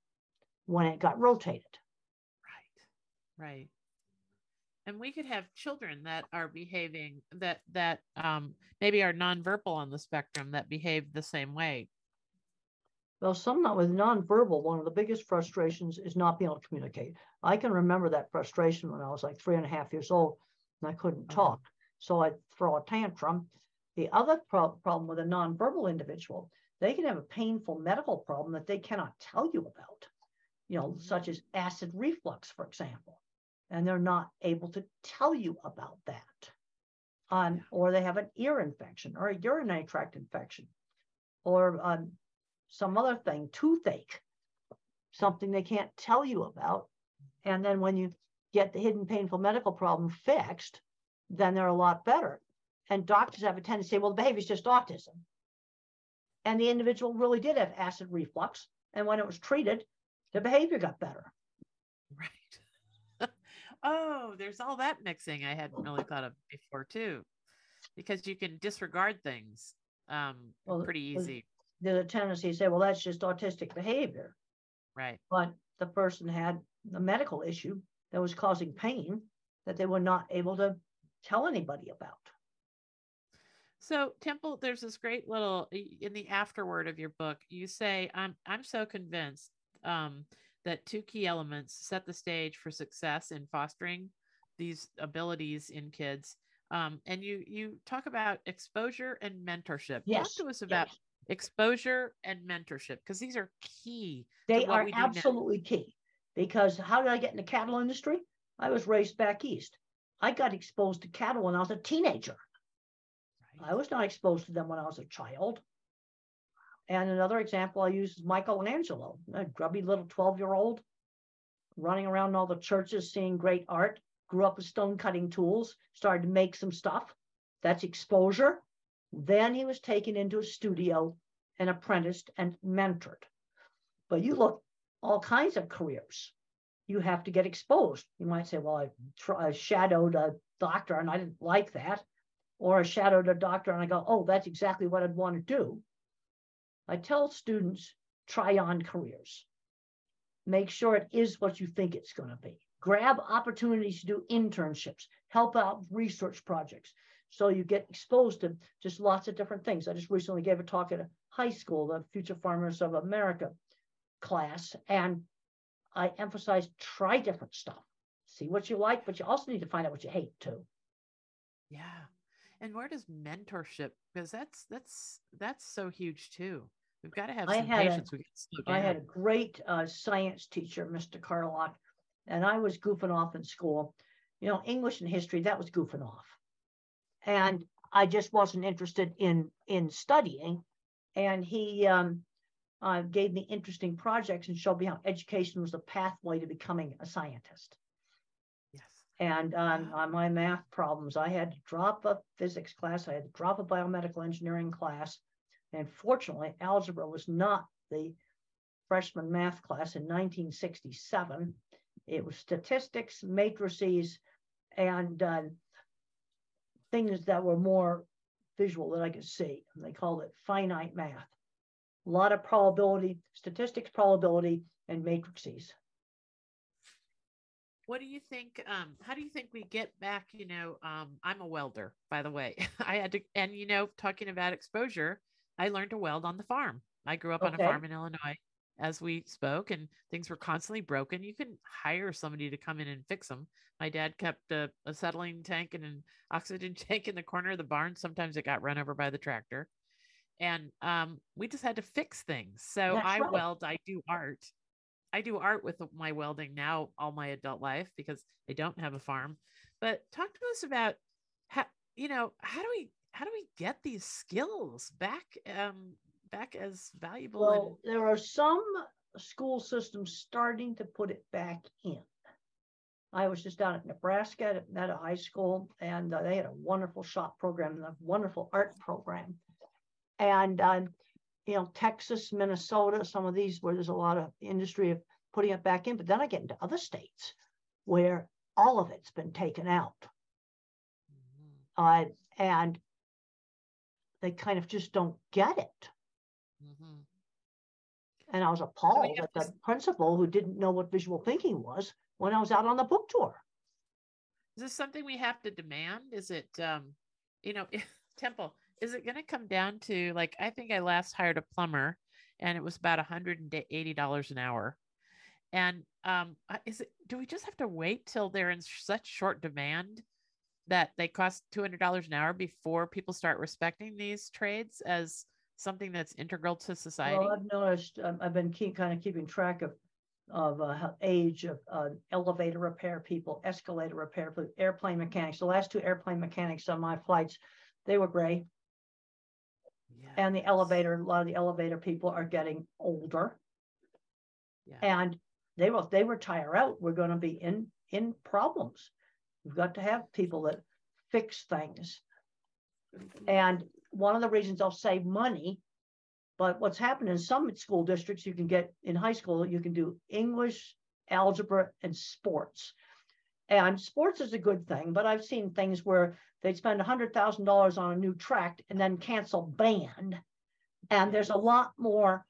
when it got rotated. Right. Right. And we could have children that are behaving that that um, maybe are nonverbal on the spectrum that behave the same way Well, some not with nonverbal, one of the biggest frustrations is not being able to communicate. I can remember that frustration when I was like three and a half years old and I couldn't Mhm. talk. So I'd throw a tantrum. The other pro- problem with a nonverbal individual, they can have a painful medical problem that they cannot tell you about, you know, such as acid reflux, for example. And they're not able to tell you about that. Um. Or they have an ear infection or a urinary tract infection or um, some other thing, toothache, something they can't tell you about. And then when you get the hidden painful medical problem fixed, then they're a lot better. And doctors have a tendency to say, well, the behavior is just autism. And the individual really did have acid reflux. And when it was treated, the behavior got better. Right. oh, there's all that mixing I hadn't really thought of before too, because you can disregard things um Well, pretty easy, There's a tendency to say, well, that's just autistic behavior. right? But the person had a medical issue that was causing pain that they were not able to tell anybody about. So Temple, there's this great little in the afterword of your book. You say, "I'm I'm so convinced um, that two key elements set the stage for success in fostering these abilities in kids." Um, and you you talk about exposure and mentorship. Yes, Talk to us about yes. exposure and mentorship because these are key. They are do now. absolutely key because how did I get in the cattle industry? I was raised back east. I got exposed to cattle when I was a teenager. I was not exposed to them when I was a child. And another example I use is Michelangelo, a grubby little 12 year old running around all the churches seeing great art, grew up with stone cutting tools, started to make some stuff. That's exposure. Then he was taken into a studio and apprenticed and mentored. But you look all kinds of careers. You have to get exposed. You might say, well, I, tr- I shadowed a doctor and I didn't like that or I shadowed a doctor and I go, oh, that's exactly what I'd want to do. I tell students, try on careers. Make sure it is what you think it's going to be. Grab opportunities to do internships, help out research projects. So you get exposed to just lots of different things. I just recently gave a talk at a high school, the Future Farmers of America class, and I emphasized try different stuff. See what you like, but you also need to find out what you hate too. Yeah. And where does mentorship? Because that's that's that's so huge too. We've got to have I some had a- we. I had a great uh, science teacher, Mr. Carlock, and I was goofing off in school. You know, English and history, that was goofing off. And I just wasn't interested in in studying. And he um, uh, gave me interesting projects and showed me how education was a pathway to becoming a scientist. And um, on my math problems, I had to drop a physics class, I had to drop a biomedical engineering class. And fortunately, algebra was not the freshman math class in 1967. It was statistics, matrices, and uh, things that were more visual that I could see. And they called it finite math. A lot of probability, statistics, probability, and matrices. What do you think? Um, how do you think we get back? You know, um, I'm a welder, by the way. I had to, and you know, talking about exposure, I learned to weld on the farm. I grew up on a farm in Illinois as we spoke, and things were constantly broken. You can hire somebody to come in and fix them. My dad kept a, acetylene tank and an oxygen tank in the corner of the barn. Sometimes it got run over by the tractor. And um, we just had to fix things. So That's I right. weld, I do art. I do art with my welding now all my adult life because I don't have a farm. But talk to us about how you know how do we how do we get these skills back um back as valuable Well, there are some school systems starting to put it back in. I was just down at Nebraska at Meta High School, and uh, they had a wonderful shop program and a wonderful art program. And um, you know, Texas, Minnesota, some of these where there's a lot of industry of putting it back in. But then I get into other states where all of it's been taken out, Mhm, uh, and they kind of just don't get it. mhm. And I was appalled have at the this- principal who didn't know what visual thinking was when I was out on the book tour. Is this something we have to demand? Is it um you know Temple? Is it going to come down to like I think I last hired a plumber and it was about $180 an hour. And um, is it? Do we just have to wait till they're in such short demand that they cost two hundred dollars an hour before people start respecting these trades as something that's integral to society? Well, I've noticed, um, I've been keep, kind of keeping track of, of, uh, age of, uh, elevator repair people, escalator repair, people, airplane mechanics. The last two airplane mechanics on my flights, they were gray. And the elevator, a lot of the elevator people are getting older. And they will, if they retire out, we're gonna be in, in problems. We've got to have people that fix things. Mm-hmm. And one of the reasons they'll save money. But what's happened in some school districts, you can get in high school, you can do English, algebra, and sports. And sports is a good thing, but I've seen things where they'd spend a hundred thousand dollars on a new track and then cancel band. And there's a lot more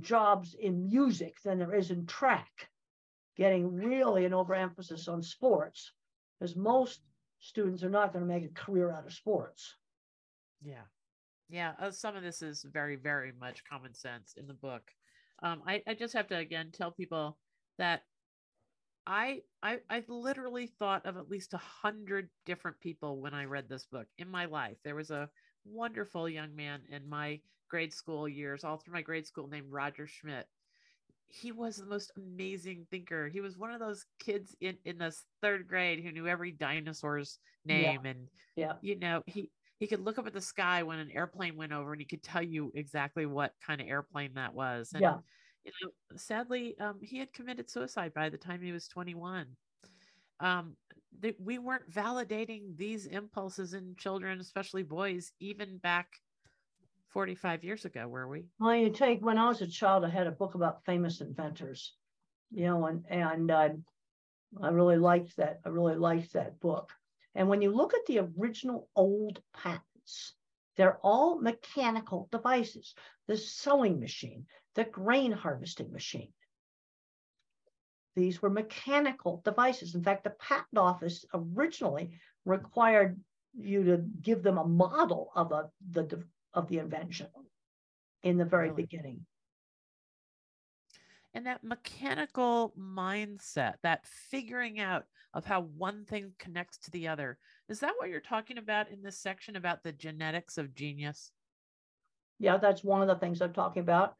jobs in music than there is in track. Getting really an overemphasis on sports, because most students are not going to make a career out of sports. Yeah. Yeah. Uh, some of this is very, very much common sense in the book. Um, I, I just have to again tell people that I I I literally thought of at least a hundred different people when I read this book in my life. There was a wonderful young man in my grade school years, all through my grade school, named Roger Schmidt. He was the most amazing thinker. He was one of those kids in in this third grade who knew every dinosaur's Yeah. name and Yeah. you know he he could look up at the sky when an airplane went over and he could tell you exactly what kind of airplane that was and Yeah. You know sadly um, he had committed suicide by the time he was 21 um, th- we weren't validating these impulses in children especially boys even back 45 years ago were we Well, you take, when I was a child, I had a book about famous inventors, you know, and, and, uh, I really liked that. I really liked that book. And when you look at the original old patents, they're all mechanical devices. The sewing machine, the grain harvesting machine. These were mechanical devices. In fact, the patent office originally required you to give them a model of a, the, of the invention in the very Really? beginning. and that mechanical mindset that figuring out of how one thing connects to the other is that what you're talking about in this section about the genetics of genius Yeah, that's one of the things I'm talking about.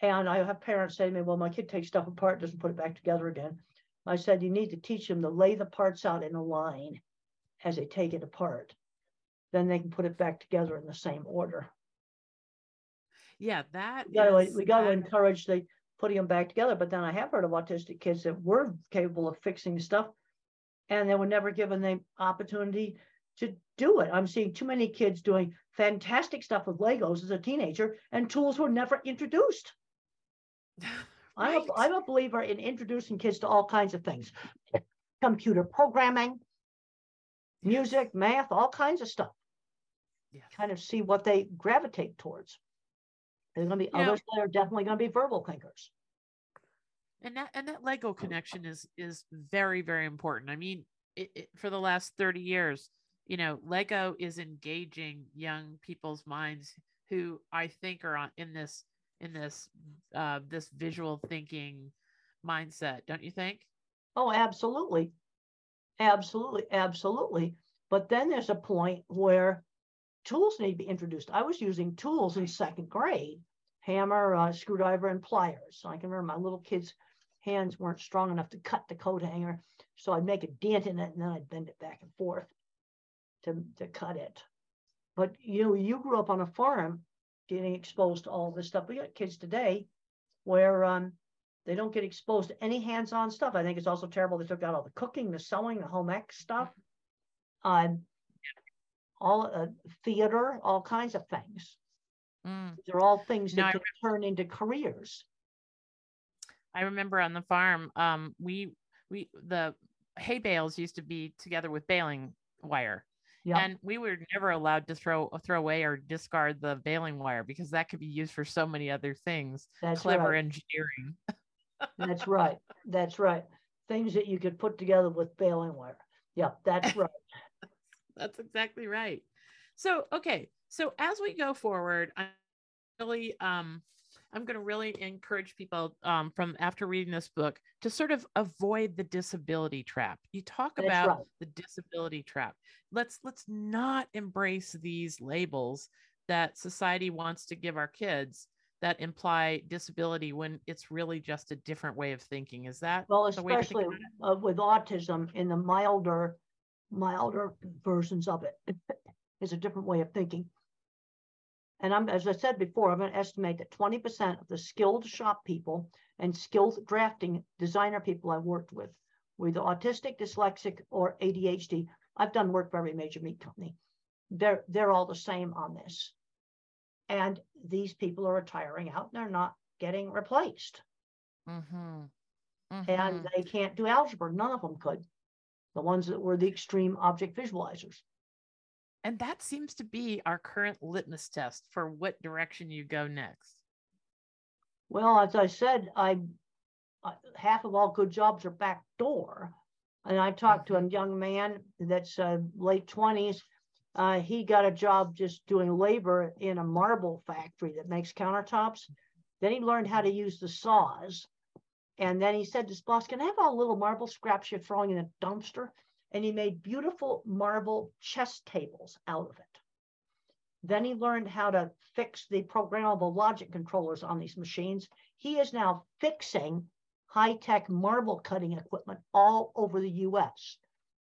And I have parents say to me, well, my kid takes stuff apart, doesn't put it back together again. I said, you need to teach them to lay the parts out in a line as they take it apart. Then they can put it back together in the same order. yeah that We gotta, is- we gotta that- encourage the putting them back together. But then I have heard of autistic kids that were capable of fixing stuff and they were never given the opportunity to do it. I'm seeing too many kids doing fantastic stuff with Legos as a teenager and tools were never introduced. I'm a, Right. I'm a believer in introducing kids to all kinds of things. Computer programming, music, math, all kinds of stuff. Kind of see what they gravitate towards. There's gonna be You know- others that are definitely gonna be verbal thinkers. and that and that lego connection is is very very important i mean it, it, for the last 30 years you know lego is engaging young people's minds who i think are on in this in this uh this visual thinking mindset don't you think Oh, absolutely. Absolutely, absolutely. But then there's a point where tools need to be introduced. I was using tools in second grade, hammer, uh, screwdriver, and pliers. So I can remember my little kids' hands weren't strong enough to cut the coat hanger. So I'd make a dent in it and then I'd bend it back and forth to, to cut it. But you know, you grew up on a farm getting exposed to all this stuff. We got kids today where um, they don't get exposed to any hands-on stuff. I think it's also terrible they took out all the cooking, the sewing, the home ec stuff. Um, all uh, theater, all kinds of things. Mm. They're all things No, that can turn into careers. i remember on the farm um we we the hay bales used to be together with baling wire Yeah, and we were never allowed to throw throw away or discard the baling wire because that could be used for so many other things that's clever right. engineering That's right. That's right. Things that you could put together with baling wire. Yeah, that's right. that's exactly right so okay so as we go forward i'm really um I'm going to really encourage people um, from after reading this book to sort of avoid the disability trap. You talk That's about right. the disability trap. Let's let's not embrace these labels that society wants to give our kids that imply disability when it's really just a different way of thinking. Is that Well, the way to especially uh, with autism in the milder, milder versions of it, is a different way of thinking. And I'm, as I said before, I'm going to estimate that 20% of the skilled shop people and skilled drafting designer people I worked with were either autistic, dyslexic, or ADHD. I've done work for every major meat company. They're they're all the same on this. And these people are retiring out and they're not getting replaced Mhm. and Mhm. they can't do algebra. None of them could. The ones that were the extreme object visualizers. And that seems to be our current litmus test for what direction you go next. Well, as I said, I, I half of all good jobs are back door. And I talked to a young man that's uh, late twenties. Uh, he got a job just doing labor in a marble factory that makes countertops. Then he learned how to use the saws. And then he said to his boss, Can I have all little marble scraps you're throwing in a dumpster? And he made beautiful marble chess tables out of it. Then he learned how to fix the programmable logic controllers on these machines. He is now fixing high tech marble cutting equipment all over the US.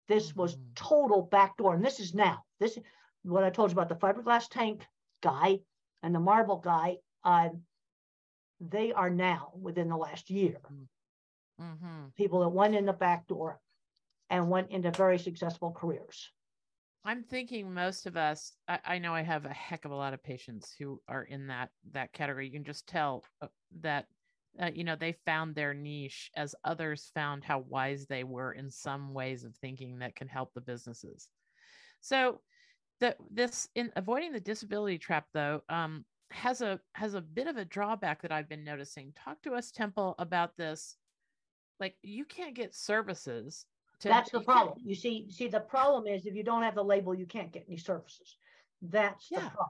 This was Mhm. total backdoor. And this is now. This is what I told you about the fiberglass tank guy and the marble guy. Uh, they are now within the last year hmm people that went in the back door and went into very successful careers. I'm thinking most of us. I, I know I have a heck of a lot of patients who are in that that category. You can just tell uh, that uh, you know they found their niche as others found how wise they were in some ways of thinking that can help the businesses. So the this in avoiding the disability trap though um, has a has a bit of a drawback that I've been noticing. Talk to us, Temple, about this. Like you can't get services. That's the problem. You see, see, the problem is if you don't have the label, you can't get any services. That's the problem.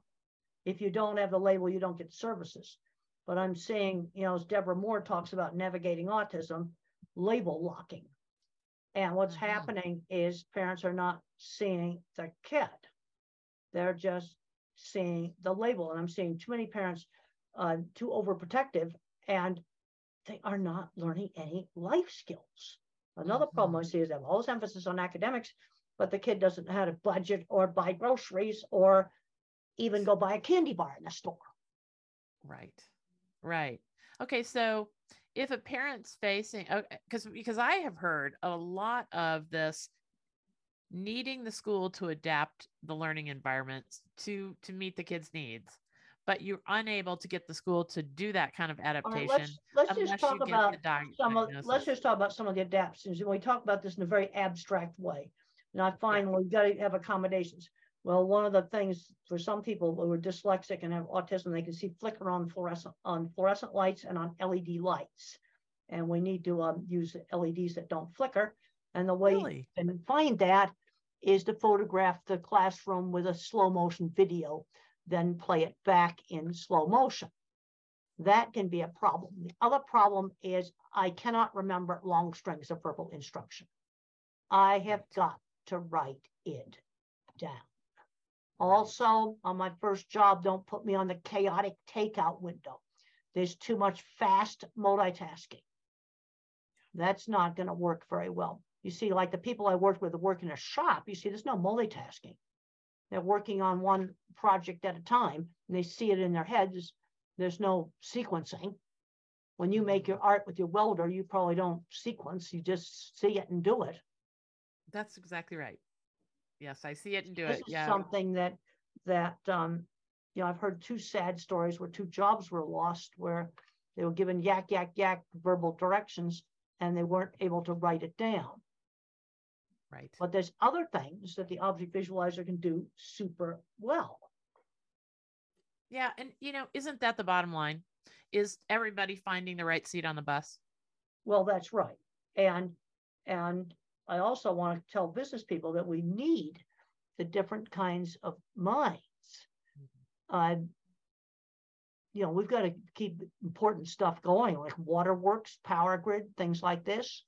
If you don't have the label, you don't get services. But I'm saying, you know, as Deborah Moore talks about navigating autism, label locking. And what's Mhm. happening is parents are not seeing the kid. They're just seeing the label. And I'm seeing too many parents uh, too overprotective and they are not learning any life skills. Another problem mm-hmm. I see is they have all this emphasis on academics, but the kid doesn't know how to budget or buy groceries or even go buy a candy bar in the store. Right. Right. Okay. So if a parent's facing, because because I have heard a lot of this needing the school to adapt the learning environments to to meet the kids' needs, but you're unable to get the school to do that kind of All right, adaptation let's let's just talk about some of let's just talk about some of the adaptations. And we talk about this in a very abstract way. And I find we've got to have accommodations. Well, one of the things for some people who are dyslexic and have autism, they can see flicker on fluorescent on fluorescent lights and on LED lights. And we need to um, use LEDs that don't flicker. And the way Really? you can find that is to photograph the classroom with a slow motion video, then play it back in slow motion. That can be a problem. The other problem is I cannot remember long strings of verbal instruction. I have got to write it down. Also, on my first job, don't put me on the chaotic takeout window. There's too much fast multitasking. That's not going to work very well. You see, like the people I worked with that work in a shop, you see, there's no multitasking. They're working on one project at a time and they see it in their heads. There's no sequencing. When you make your art with your welder, you probably don't sequence, you just see it and do it. That's exactly right. Yes, I see it and do it. This it. is Yeah. something that, that, um, you know, I've heard two sad stories where two jobs were lost, where they were given yak, yak, yak verbal directions and they weren't able to write it down. Right. But there's other things that the object visualizer can do super well. Yeah. And, you know, isn't that the bottom line? Is everybody finding the right seat on the bus? Well, that's right. And, and I also want to tell business people that we need the different kinds of minds. Uh, you know, we've got to keep important stuff going, like waterworks, power grid, things like this.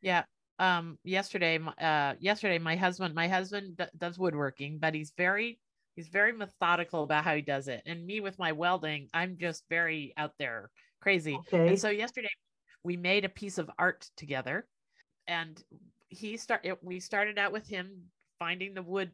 Yeah. Um, yesterday, uh, yesterday, my husband, my husband d- does woodworking, but he's very, he's very methodical about how he does it. And me with my welding, I'm just very out there crazy. Okay. And so yesterday we made a piece of art together and he started, we started out with him finding the wood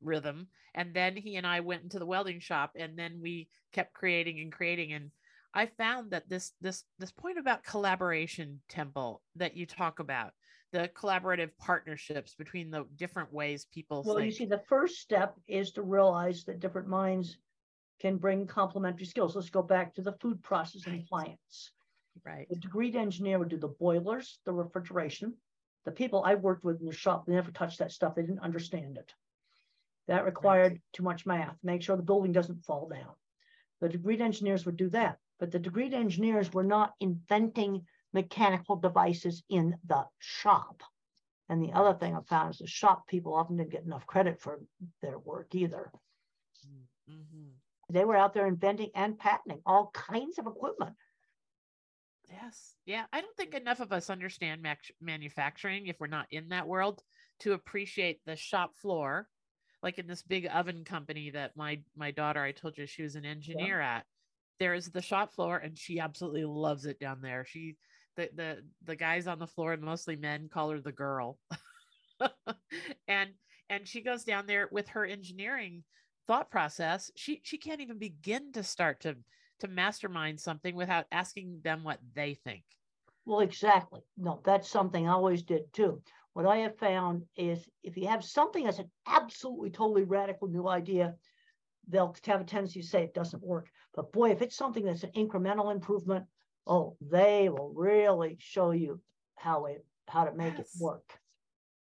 rhythm and then he and i went into the welding shop and then we kept creating and creating and i found that this this this point about collaboration temple that you talk about the collaborative partnerships between the different ways people Well, you see, the first step is to realize that different minds can bring complementary skills. Let's go back to the food processing Right. plants. right The degreed engineer would do the boilers, the refrigeration. The people I worked with in the shop, they never touched that stuff. They didn't understand it. That required too much math. Make sure the building doesn't fall down. The degreed engineers would do that, but the degreed engineers were not inventing mechanical devices in the shop. And the other thing I found is the shop people often didn't get enough credit for their work either. Mhm. They were out there inventing and patenting all kinds of equipment. yes yeah i don't think enough of us understand manufacturing if we're not in that world to appreciate the shop floor like in this big oven company that my my daughter i told you she was an engineer at there is the shop floor and she absolutely loves it down there she the the guys on the floor and mostly men call her the girl and and she goes down there with her engineering thought process she she can't even begin to start to to mastermind something without asking them what they think Well, exactly. No, that's something I always did too. What I have found is if you have something that's an absolutely totally radical new idea, they'll have a tendency to say it doesn't work. But boy, if it's something that's an incremental improvement, oh, they will really show you how it how to make Yes. it work.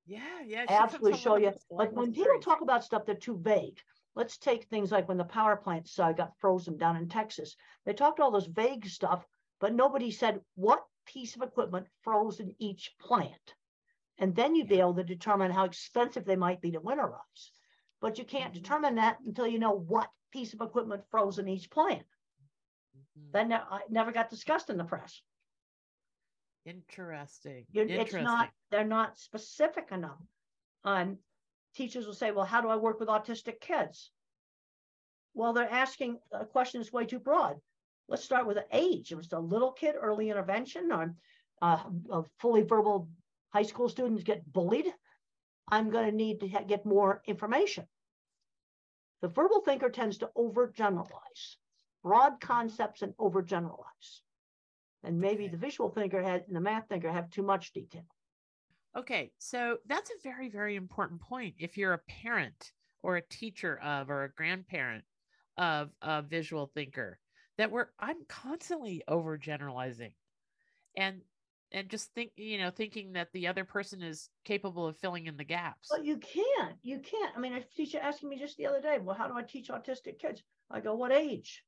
yeah yeah absolutely show you. Like when people stories. talk about stuff, they're too vague. Let's take things like when the power plant uh, got frozen down in Texas. They talked all this vague stuff, but nobody said what piece of equipment froze in each plant. And then you'd be able to determine how expensive they might be to winterize. But you can't Mhm. determine that until you know what piece of equipment froze in each plant. Mhm. That ne- I- never got discussed in the press. interesting You- It's interesting not, they're not specific enough. Um, teachers will say, well, how do I work with autistic kids? Well, they're asking a question that's way too broad. Let's start with the age. If it's a little kid, early intervention, or uh, a fully verbal high school students get bullied, I'm going to need to ha- get more information. The verbal thinker tends to overgeneralize, broad concepts and overgeneralize. And maybe the visual thinker had and the math thinker have too much detail. Okay, so that's a very, very important point. If you're a parent or a teacher of or a grandparent of a visual thinker, that we're I'm constantly overgeneralizing and and just think, you know, thinking that the other person is capable of filling in the gaps. But you can't. You can't. I mean, a teacher asking me just the other day, well, how do I teach autistic kids? I go, what age?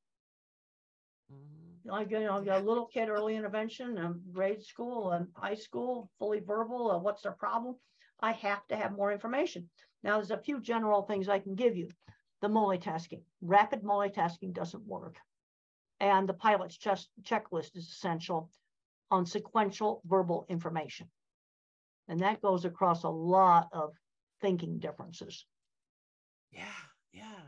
I go, you know, I got a little kid, early intervention, um, grade school and high school, fully verbal. Uh, what's their problem? I have to have more information. Now, there's a few general things I can give you. The multitasking, rapid multitasking doesn't work. And the pilot's chest checklist is essential on sequential verbal information. And that goes across a lot of thinking differences. Yeah, yeah.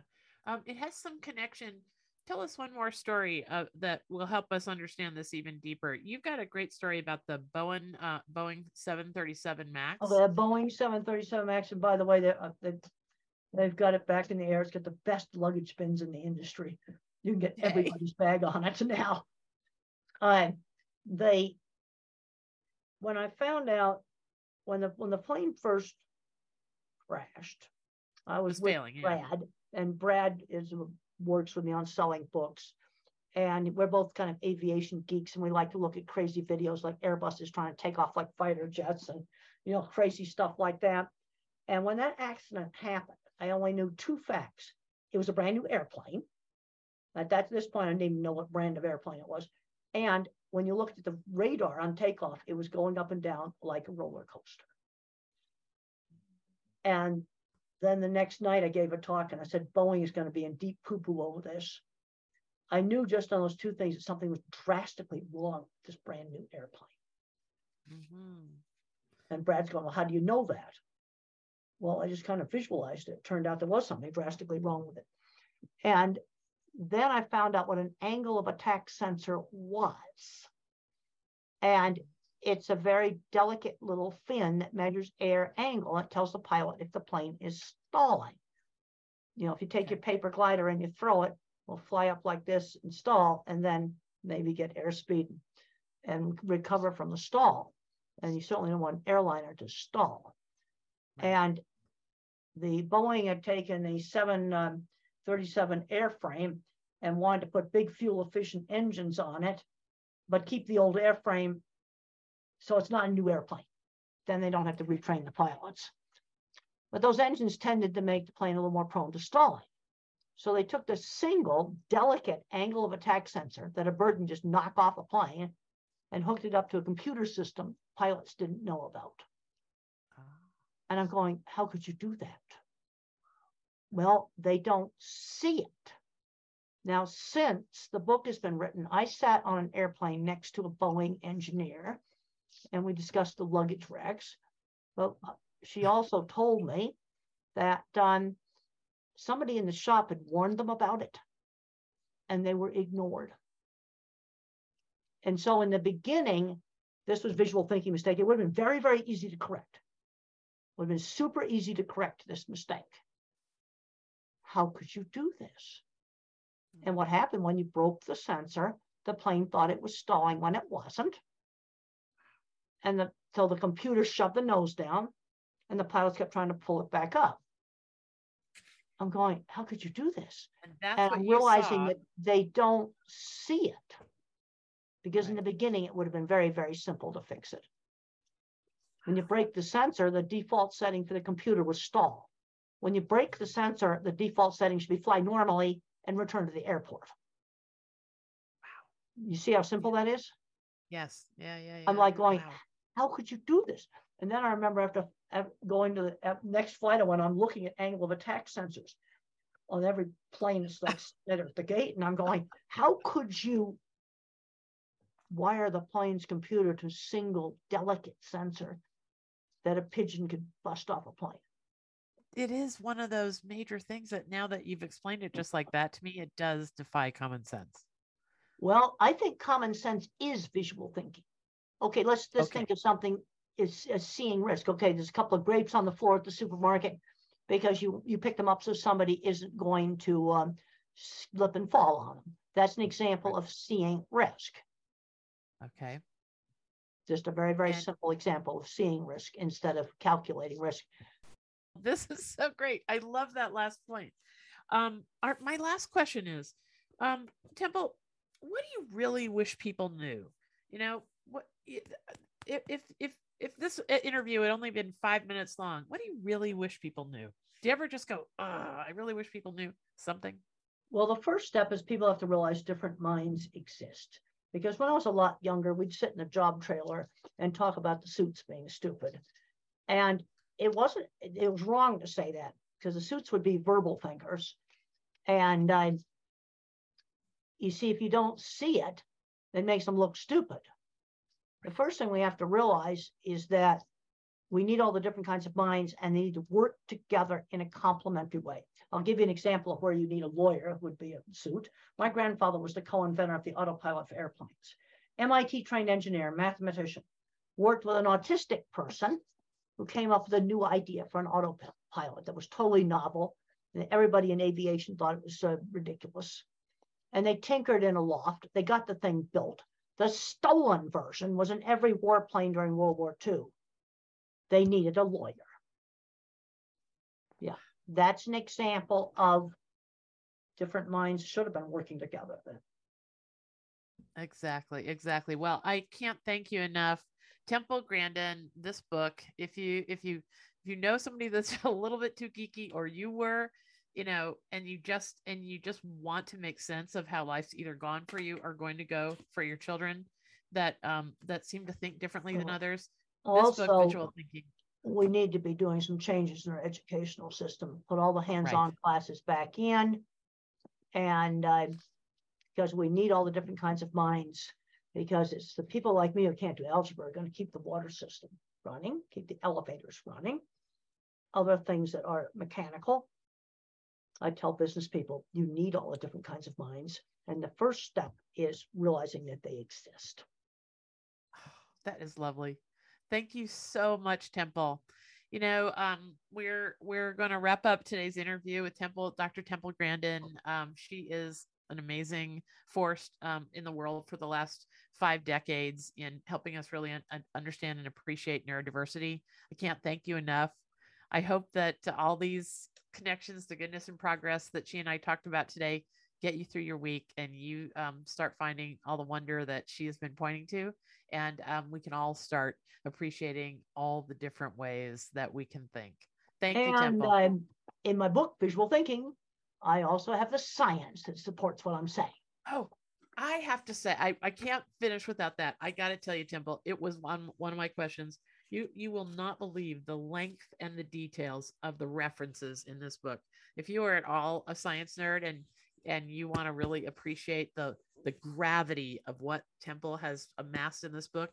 Um, it has some connection. Tell us one more story uh, that will help us understand this even deeper. You've got a great story about the Boeing uh, Boeing 737 Max. Oh, the Boeing 737 Max, and by the way, they're, uh, they, they've got it back in the air. It's got the best luggage bins in the industry. You can get everybody's bag on it now. Uh, they, when I found out, when the when the plane first crashed, I was was with failing. Yeah. Brad, and Brad is works with me on selling books. And we're both kind of aviation geeks, and we like to look at crazy videos like Airbus is trying to take off like fighter jets and you know crazy stuff like that. And when that accident happened, I only knew two facts. It was a brand new airplane. At that this point, I didn't even know what brand of airplane it was. And when you looked at the radar on takeoff, it was going up and down like a roller coaster. And then the next night I gave a talk and I said, Boeing is going to be in deep poo poo over this. I knew just on those two things that something was drastically wrong with this brand new airplane. Mhm. And Brad's going, Well, how do you know that? Well, I just kind of visualized it. Turned out there was something drastically wrong with it. And then I found out what an angle of attack sensor was. And it's a very delicate little fin that measures air angle. It tells the pilot if the plane is stalling. You know, if you take your paper glider and you throw it, will fly up like this and stall, and then maybe get airspeed and recover from the stall. And you certainly don't want an airliner to stall. Right. And the Boeing had taken the 737 um, airframe and wanted to put big fuel efficient engines on it, but keep the old airframe so it's not a new airplane. Then they don't have to retrain the pilots. But those engines tended to make the plane a little more prone to stalling. So they took the single delicate angle of attack sensor that a bird can just knock off a plane and hooked it up to a computer system pilots didn't know about. Ah. And I'm going, how could you do that? Well, they don't see it. Now, since the book has been written, I sat on an airplane next to a Boeing engineer and we discussed the luggage racks. But she also told me that um, somebody in the shop had warned them about it and they were ignored. And so in the beginning, this was visual thinking mistake. It would have been very, very easy to correct. Would have been super easy to correct this mistake. How could you do this? And what happened when you broke the sensor, the plane thought it was stalling when it wasn't. And the, the computer shoved the nose down and the pilots kept trying to pull it back up. I'm going, how could you do this? And that's and I'm realizing that they don't see it because in the beginning it would have been very very simple to fix it when you break the sensor the default setting for the computer was stall when you break the sensor the default setting should be fly normally and return to the airport Wow. you see how simple that is Yes. Yeah. Yeah. I'm like going, Wow. How could you do this? And then I remember after going to the next flight, I went, I'm looking at angle of attack sensors on every plane that's that at the gate. And I'm going, how could you wire the plane's computer to a single delicate sensor that a pigeon could bust off a plane? It is one of those major things that now that you've explained it just like that to me, it does defy common sense. Well, I think common sense is visual thinking. Okay, let's let's Okay. think of something is, is seeing risk. Okay, there's a couple of grapes on the floor at the supermarket because you you pick them up so somebody isn't going to um, slip and fall on them. That's an example of seeing risk. Okay. Just a very very And- simple example of seeing risk instead of calculating risk. This is so great. I love that last point. Um, our, my last question is, um, Temple, what do you really wish people knew? You know, what if if if this interview had only been five minutes long, what do you really wish people knew? Do you ever just go, "Ah, I really wish people knew something"? Well, the first step is people have to realize different minds exist. Because when I was a lot younger, we'd sit in a job trailer and talk about the suits being stupid. And it wasn't, it was wrong to say that because the suits would be verbal thinkers. And uh, you see, if you don't see it, it makes them look stupid. The first thing we have to realize is that we need all the different kinds of minds and they need to work together in a complementary way. I'll give you an example of where you need a lawyer, would be a suit. My grandfather was the co-inventor of the autopilot for airplanes. MIT trained engineer, mathematician, worked with an autistic person who came up with a new idea for an autopilot that was totally novel. And everybody in aviation thought it was uh, ridiculous. And they tinkered in a loft. They got the thing built. The stolen version was in every warplane during World War II. They needed a lawyer. Yeah, that's an example of different minds should have been working together. Then. Exactly, exactly. Well, I can't thank you enough. Temple Grandin, this book, if you if you if you know somebody that's a little bit too geeky or you were, you know, and you just and you just want to make sense of how life's either gone for you or going to go for your children that um that seem to think differently than others. This book, Also, Visual Thinking. we need to be doing some changes in our educational system, put all the hands-on classes back in. And uh, because we need all the different kinds of minds because it's the people like me who can't do algebra are going to keep the water system running, keep the elevators running, other things that are mechanical. I tell business people you need all the different kinds of minds. And the first step is realizing that they exist. That is lovely. Thank you so much, Temple. You know, um, we're we're going to wrap up today's interview with Temple, Dr. Temple Grandin. Um, she is an amazing force um, in the world for the last five decades in helping us really un- understand and appreciate neurodiversity. I can't thank you enough. I hope that all these connections to goodness and progress that she and I talked about today get you through your week and you um, start finding all the wonder that she has been pointing to. And um, we can all start appreciating all the different ways that we can think. Thank and, you, Temple. In my book, Visual Thinking, I also have the science that supports what I'm saying. Oh, I have to say, I, I can't finish without that. I got to tell you, Temple, it was one one of my questions. You you will not believe the length and the details of the references in this book. If you are at all a science nerd and and you want to really appreciate the the gravity of what Temple has amassed in this book,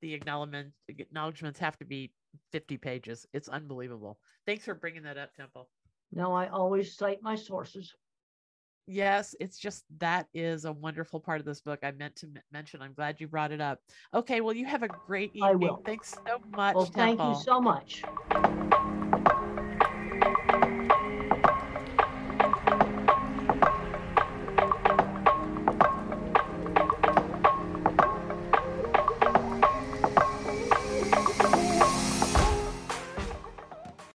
the acknowledgement acknowledgments have to be 50 pages. It's unbelievable. Thanks for bringing that up, Temple. No, I always cite my sources. Yes, it's just that is a wonderful part of this book. I meant to m- mention. I'm glad you brought it up. Okay, well, you have a great evening. I will. Thanks so much. Well, thank Temple. you so much.